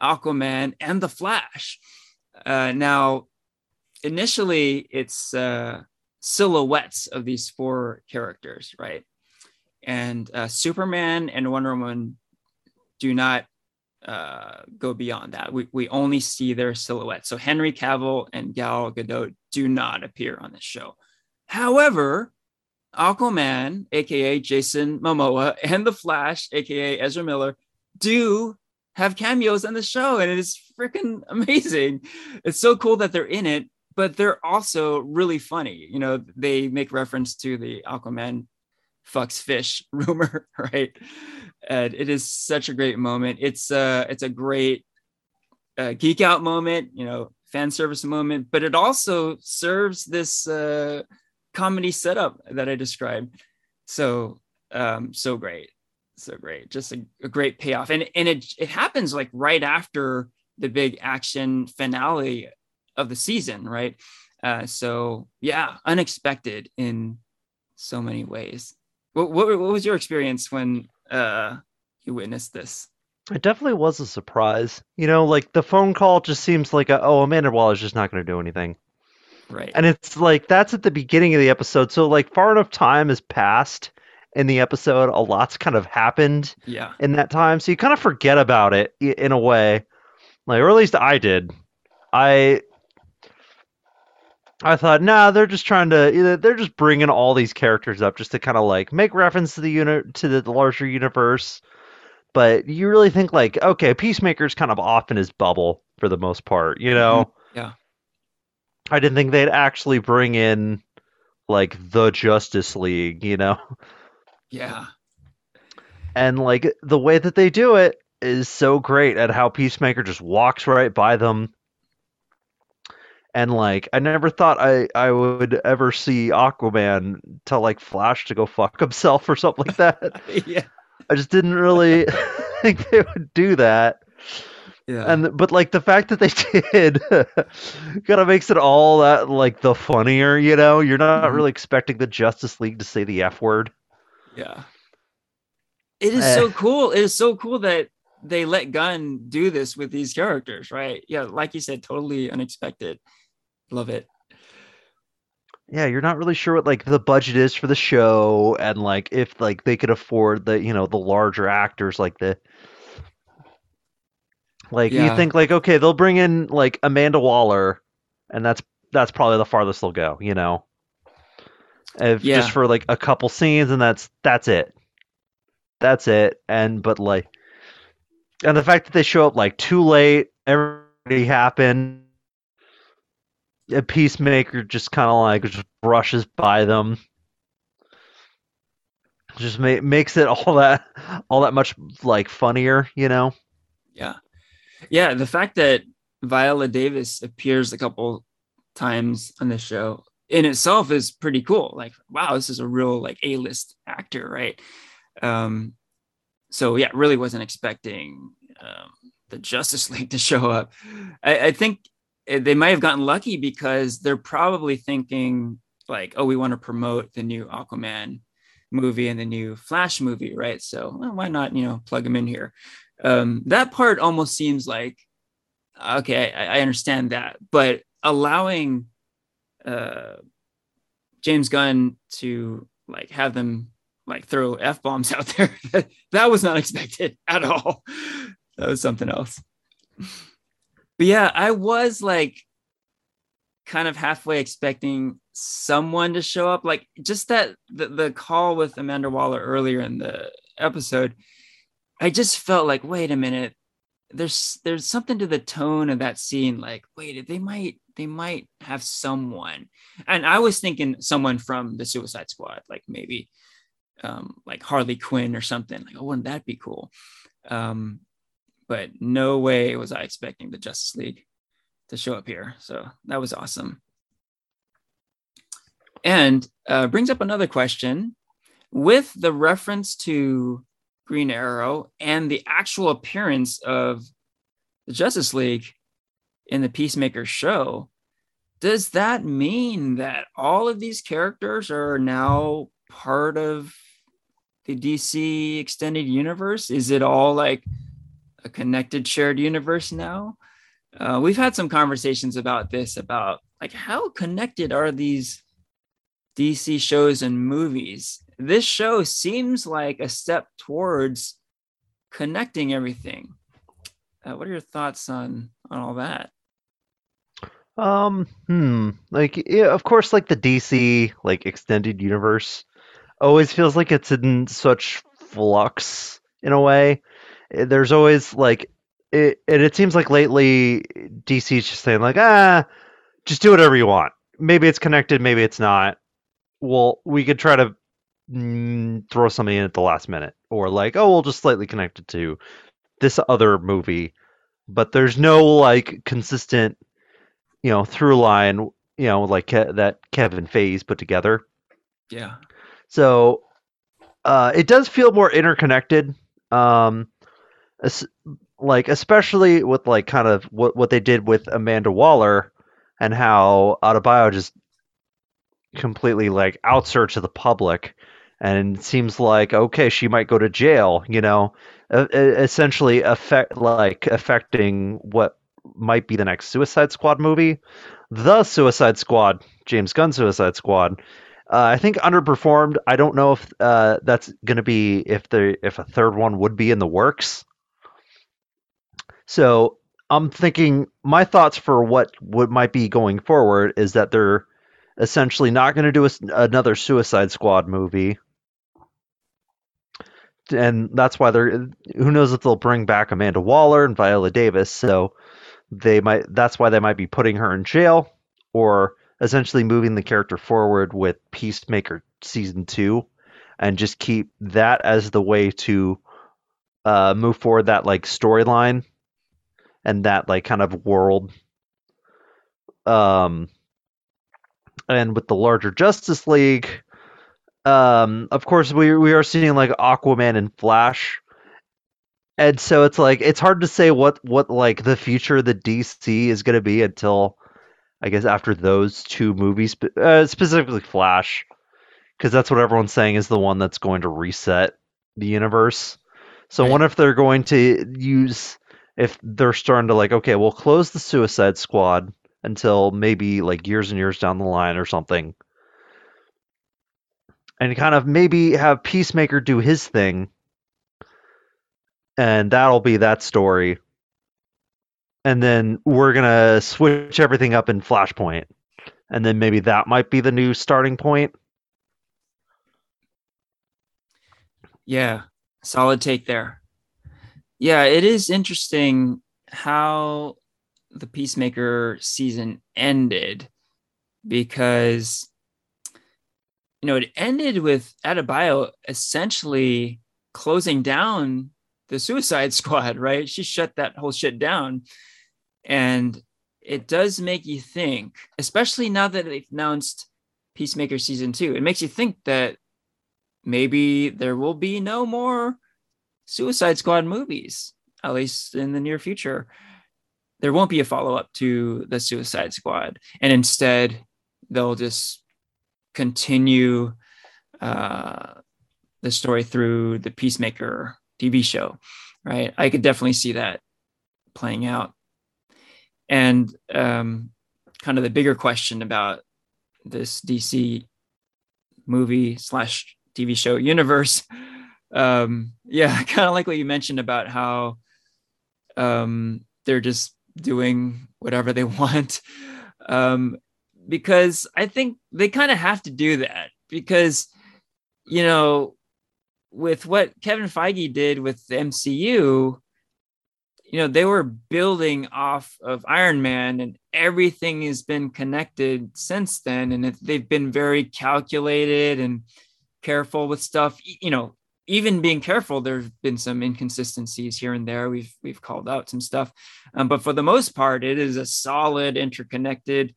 Aquaman, and the Flash. Uh, now, initially, it's uh, silhouettes of these four characters, right? And uh, Superman and Wonder Woman do not uh, go beyond that. We, we only see their silhouettes. So Henry Cavill and Gal Gadot do not appear on this show. However, Aquaman, aka Jason Momoa, and The Flash, aka Ezra Miller, do have cameos on the show, and it is freaking amazing. It's so cool that they're in it, but they're also really funny. You know, they make reference to the Aquaman fucks fish rumor, right? And it is such a great moment. It's uh it's a great uh, geek out moment, you know, fan service moment, but it also serves this uh, comedy setup that I described. So um, so great, so great, just a, a great payoff, and and it it happens like right after the big action finale of the season, right? Uh, so yeah, unexpected in so many ways. What, what, what was your experience when uh, you witnessed this? It definitely was a surprise. You know, like the phone call just seems like a, oh, Amanda Waller's just not going to do anything. Right. And it's like that's at the beginning of the episode. So like far enough time has passed in the episode, a lot's kind of happened yeah. in that time. So you kind of forget about it in a way. Like or at least I did. I I thought, nah, they're just trying to, they're just bringing all these characters up just to kind of like make reference to the unit to the larger universe. But you really think like, okay, Peacemaker's kind of off in his bubble for the most part, you know? Mm-hmm. Yeah. I didn't think they'd actually bring in like the Justice League, you know? Yeah. And like the way that they do it is so great at how Peacemaker just walks right by them and like I never thought I I would ever see Aquaman tell like Flash to go fuck himself or something like that. yeah. I just didn't really think they would do that. Yeah. And but like the fact that they did kind of makes it all that like the funnier, you know? You're not Mhm. really expecting the Justice League to say the F word. Yeah. It is Eh. so cool. It is so cool that they let Gunn do this with these characters, right? Yeah, like you said, totally unexpected. Love it. Yeah, you're not really sure what like the budget is for the show and like if like they could afford the, you know, the larger actors like the like you think like okay, they'll bring in like Amanda Waller and that's that's probably the farthest they'll go, you know. If Yeah. just for like a couple scenes and that's that's it. That's it. And but like and the fact that they show up like too late, everybody happened. A peacemaker just kind of like just brushes by them. Just ma- makes it all that all that much like funnier, you know. Yeah. Yeah. The fact that Viola Davis appears a couple times on this show in itself is pretty cool. Like, wow, this is a real like A-list actor, right? Um, so yeah, really wasn't expecting um, the Justice League to show up. I, I think they might have gotten lucky because they're probably thinking like, oh, we want to promote the new Aquaman movie and the new Flash movie, right? So well, why not, you know, plug them in here? Um, that part almost seems like okay, I, I understand that, but allowing uh, James Gunn to like have them like throw f bombs out there that was not expected at all. That was something else. But yeah, I was like kind of halfway expecting someone to show up, like just that the, the call with Amanda Waller earlier in the episode. I just felt like, wait a minute, there's there's something to the tone of that scene like wait they might they might have someone and i was thinking someone from the suicide squad like maybe um like harley quinn or something like oh wouldn't that be cool um but no way was i expecting the justice league to show up here. So that was awesome. And uh, brings up another question. With the reference to Green Arrow and the actual appearance of the Justice League in the Peacemaker show, does that mean that all of these characters are now part of the DC extended universe? Is it all like a connected shared universe now? Uh, we've had some conversations about this about like how connected are these DC shows and movies? This show seems like a step towards connecting everything. Uh, what are your thoughts on on all that? Um, hmm. Like, yeah, of course, like the DC like extended universe always feels like it's in such flux in a way. There's always like it, and it seems like lately DC's just saying like, ah, just do whatever you want. Maybe it's connected, maybe it's not. Well, we could try to mm, throw something in at the last minute, or like, oh, we'll just slightly connect it to this other movie, but there's no like consistent you know through line you know like Ke- that Kevin Feige put together. Yeah, So uh, it does feel more interconnected. Um, like especially with like kind of what what they did with Amanda Waller and how Adebayo just completely like outs her to the public and it seems like okay she might go to jail you know essentially affect like affecting what might be the next Suicide Squad movie. The Suicide Squad James Gunn Suicide Squad. Uh, I think underperformed. I don't know if uh, that's going to be if the if a third one would be in the works so I'm thinking my thoughts for what what might be going forward is that they're essentially not going to do a, another Suicide Squad movie. And that's why they're who knows if they'll bring back Amanda Waller and Viola Davis, so they might that's why they might be putting her in jail or essentially moving the character forward with Peacemaker season 2 and just keep that as the way to uh, move forward that like storyline and that like kind of world um and with the larger Justice League, um, of course we we are seeing like Aquaman and Flash, and so it's like it's hard to say what what like the future of the DC is going to be until I guess after those two movies, uh, specifically Flash, because that's what everyone's saying is the one that's going to reset the universe. So right. I wonder if they're going to use if they're starting to like okay, we'll close the Suicide Squad until maybe like years and years down the line or something. And kind of maybe have Peacemaker do his thing. And that'll be that story. And then we're to switch everything up in Flashpoint. And then maybe that might be the new starting point. Yeah, solid take there. Yeah, it is interesting how the Peacemaker season ended because you know it ended with Adebayo essentially closing down the Suicide Squad, right? She shut that whole shit down, and it does make you think, especially now that they've announced Peacemaker season two. It makes you think that maybe there will be no more Suicide Squad movies, at least in the near future there won't be a follow up to the Suicide Squad, and instead they'll just continue uh, the story through the Peacemaker TV show, right? I could definitely see that playing out. And um, kind of the bigger question about this DC movie slash TV show universe. Um, yeah, kind of like what you mentioned about how um, they're just doing whatever they want. Um, because I think they kind of have to do that because, you know, with what Kevin Feige did with the MCU, you know, they were building off of Iron Man and everything has been connected since then. And they've been very calculated and careful with stuff, you know, even being careful, there have been some inconsistencies here and there. We've we've called out some stuff, um, but for the most part, it is a solid, interconnected,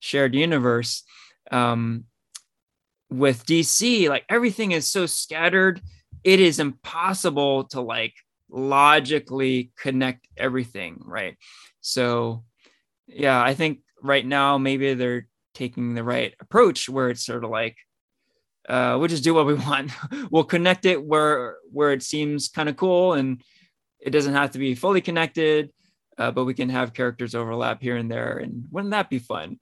shared universe. Um, with DC, like everything is so scattered, it is impossible to like logically connect everything, right? So, yeah, I think right now maybe they're taking the right approach where it's sort of like uh, we'll just do what we want. we'll connect it where where it seems kind of cool, and it doesn't have to be fully connected, uh, but we can have characters overlap here and there, and wouldn't that be fun?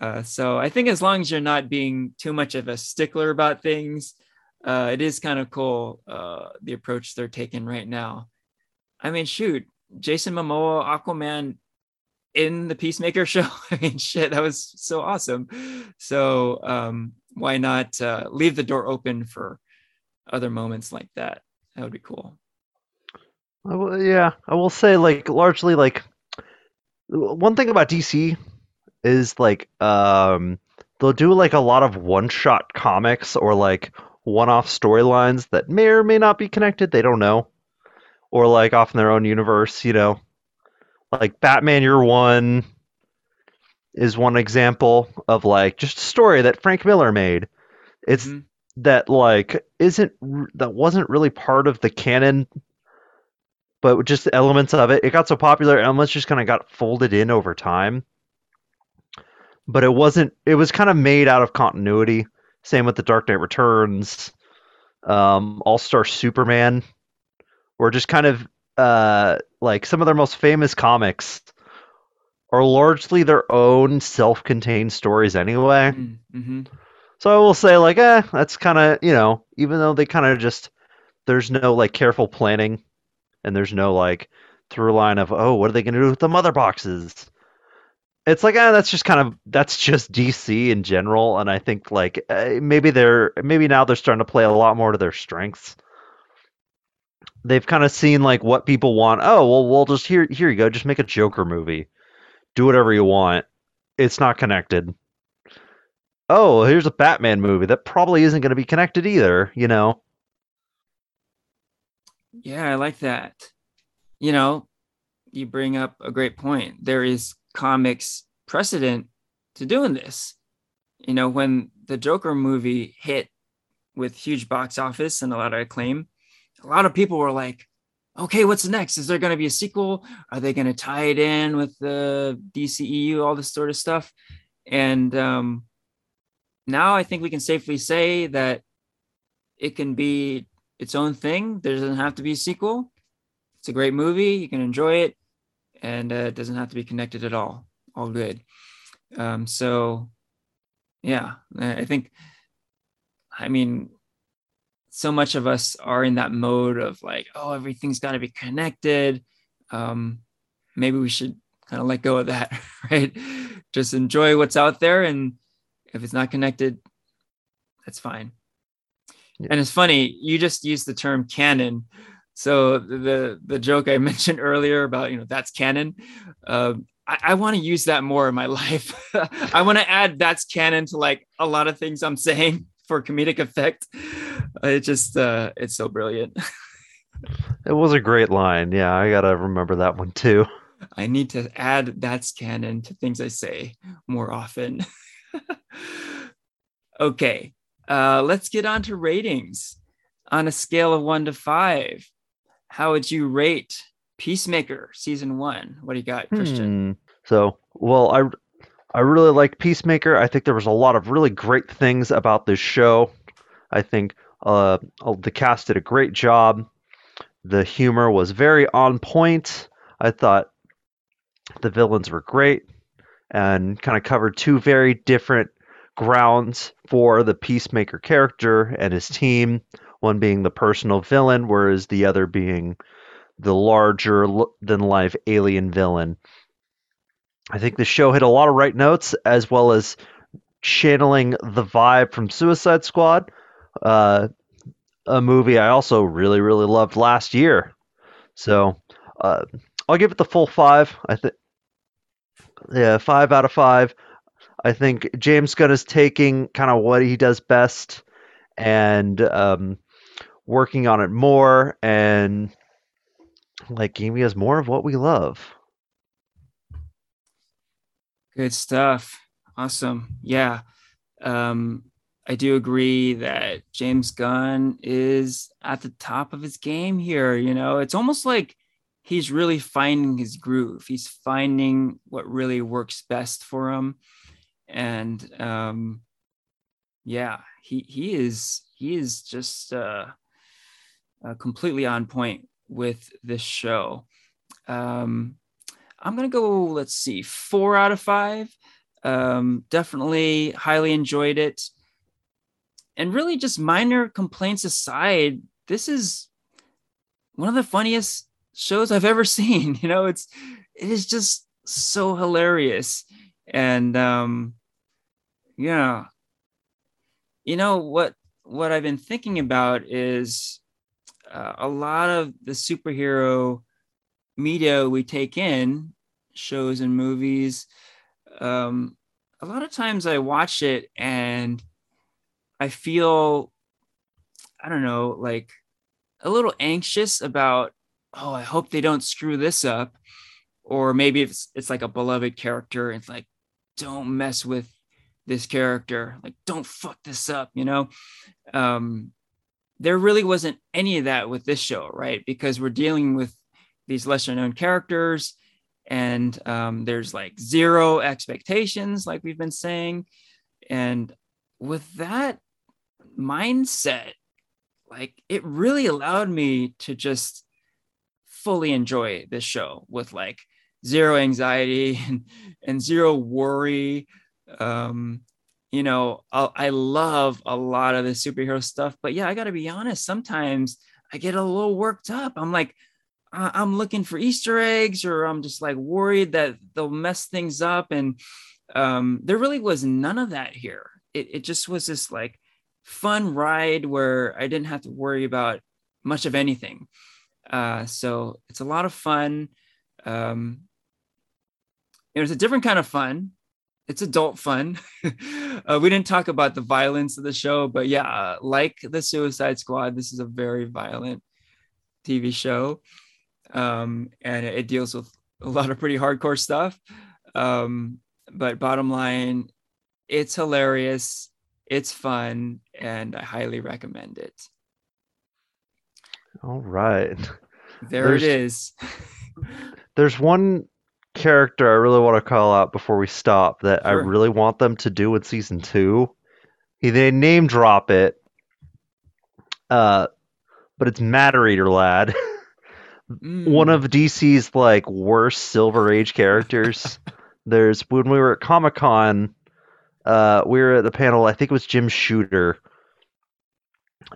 Uh, so I think as long as you're not being too much of a stickler about things, uh, it is kind of cool uh, the approach they're taking right now. I mean, shoot, Jason Momoa, Aquaman in the Peacemaker show. I mean, shit, that was so awesome. So um, why not uh, leave the door open for other moments like that? That would be cool. Will, yeah, I will say like largely like one thing about DC is like um they'll do like a lot of one-shot comics or like one-off storylines that may or may not be connected, they don't know. Or like off in their own universe, you know. Like Batman Year One, is one example of like just a story that Frank Miller made. It's mm-hmm. that like isn't that wasn't really part of the canon, but just elements of it. It got so popular, elements just kind of got folded in over time. But it wasn't. It was kind of made out of continuity. Same with the Dark Knight Returns, um, All Star Superman, or just kind of uh, like some of their most famous comics are largely their own self-contained stories anyway. Mm, mm-hmm. So I will say, like, eh, that's kind of you know, even though they kind of just there's no like careful planning, and there's no like through line of oh, what are they going to do with the mother boxes? it's like ah, that's just kind of that's just DC in general, and I think like uh, maybe they're maybe now they're starting to play a lot more to their strengths. They've kind of seen like what people want. Oh well, we'll just here here you go, just make a Joker movie, do whatever you want. It's not connected. Oh, here's a Batman movie that probably isn't going to be connected either. You know. Yeah, I like that. You know, you bring up a great point. There is comics precedent to doing this. You know, when the Joker movie hit with huge box office and a lot of acclaim, a lot of people were like, okay, what's next? Is there going to be a sequel? Are they going to tie it in with the DCEU, all this sort of stuff? And um, now I think we can safely say that it can be its own thing. There doesn't have to be a sequel. It's a great movie. You can enjoy it and uh, it doesn't have to be connected at all. All good. Um, so, yeah, I think, I mean, so much of us are in that mode of like, oh, everything's got to be connected. Um, maybe we should kind of let go of that, right? Just enjoy what's out there. And if it's not connected, that's fine. Yeah. And it's funny, you just used the term canon so the the joke I mentioned earlier about you know that's canon. Uh, I, I want to use that more in my life. I want to add that's canon to like a lot of things I'm saying for comedic effect. It just uh, it's so brilliant. it was a great line. Yeah, I gotta remember that one too. I need to add that's canon to things I say more often. okay, uh, let's get on to ratings on a scale of one to five how would you rate Peacemaker season one? What do you got, Christian? Hmm. So, well, I I really like Peacemaker. I think there was a lot of really great things about this show. I think uh, the cast did a great job. The humor was very on point. I thought the villains were great and kind of covered two very different grounds for the Peacemaker character and his team one being the personal villain, whereas the other being the larger than life alien villain. I think the show hit a lot of right notes, as well as channeling the vibe from Suicide Squad, uh, a movie I also really, really loved last year. So uh, I'll give it the full five. I think, yeah, five out of five. I think James Gunn is taking kind of what he does best and um, working on it more and like giving us more of what we love. Good stuff. Awesome. Yeah. Um, I do agree that James Gunn is at the top of his game here. You know, it's almost like he's really finding his groove. He's finding what really works best for him. And um, yeah, he he is he is just uh uh, completely on point with this show. Um, I'm gonna go. Let's see, four out of five. Um, definitely highly enjoyed it, and really just minor complaints aside, this is one of the funniest shows I've ever seen. You know, it's it is just so hilarious, and um, yeah, you know what what I've been thinking about is uh, a lot of the superhero media we take in, shows and movies, um, a lot of times I watch it and I feel, I don't know, like a little anxious about, oh, I hope they don't screw this up. Or maybe it's it's like a beloved character. It's like, don't mess with this character. Like, don't fuck this up, you know? Um, there really wasn't any of that with this show, right? Because we're dealing with these lesser known characters and um, there's like zero expectations, like we've been saying. And with that mindset, like it really allowed me to just fully enjoy this show with like zero anxiety and, and zero worry. Um, you know, I, I love a lot of the superhero stuff, but yeah, I got to be honest. Sometimes I get a little worked up. I'm like, I'm looking for Easter eggs or I'm just like worried that they'll mess things up. And um, there really was none of that here. It, it just was this like fun ride where I didn't have to worry about much of anything. Uh, so it's a lot of fun. Um, it was a different kind of fun. It's adult fun. uh, we didn't talk about the violence of the show, but yeah, uh, like the Suicide Squad, this is a very violent TV show, um, and it, deals with a lot of pretty hardcore stuff. Um, but bottom line, it's hilarious, it's fun, and I highly recommend it. All right. There there's, it is. there's one character I really want to call out before we stop that sure. I really want them to do in season two. They name drop it, uh, but it's Matter Eater Lad, mm. one of DC's like worst Silver Age characters. There's when we were at Comic Con, uh, we were at the panel. I think it was Jim Shooter,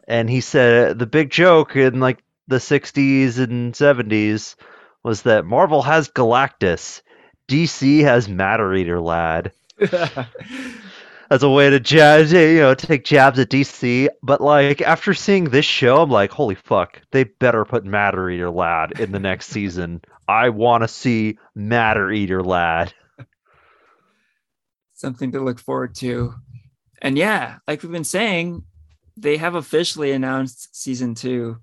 and he said the big joke in like the 60s and 70s was that Marvel has Galactus, DC has Matter Eater Lad. As a way to jab, you know, take jabs at DC. But like after seeing this show, I'm like, holy fuck, they better put Matter Eater Lad in the next season. I want to see Matter Eater Lad. Something to look forward to. And yeah, like we've been saying, they have officially announced season two.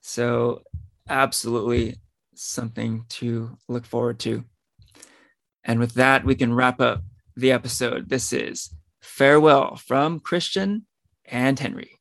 So, absolutely something to look forward to. And with that, we can wrap up the episode. This is Farewell from Christian and Henry.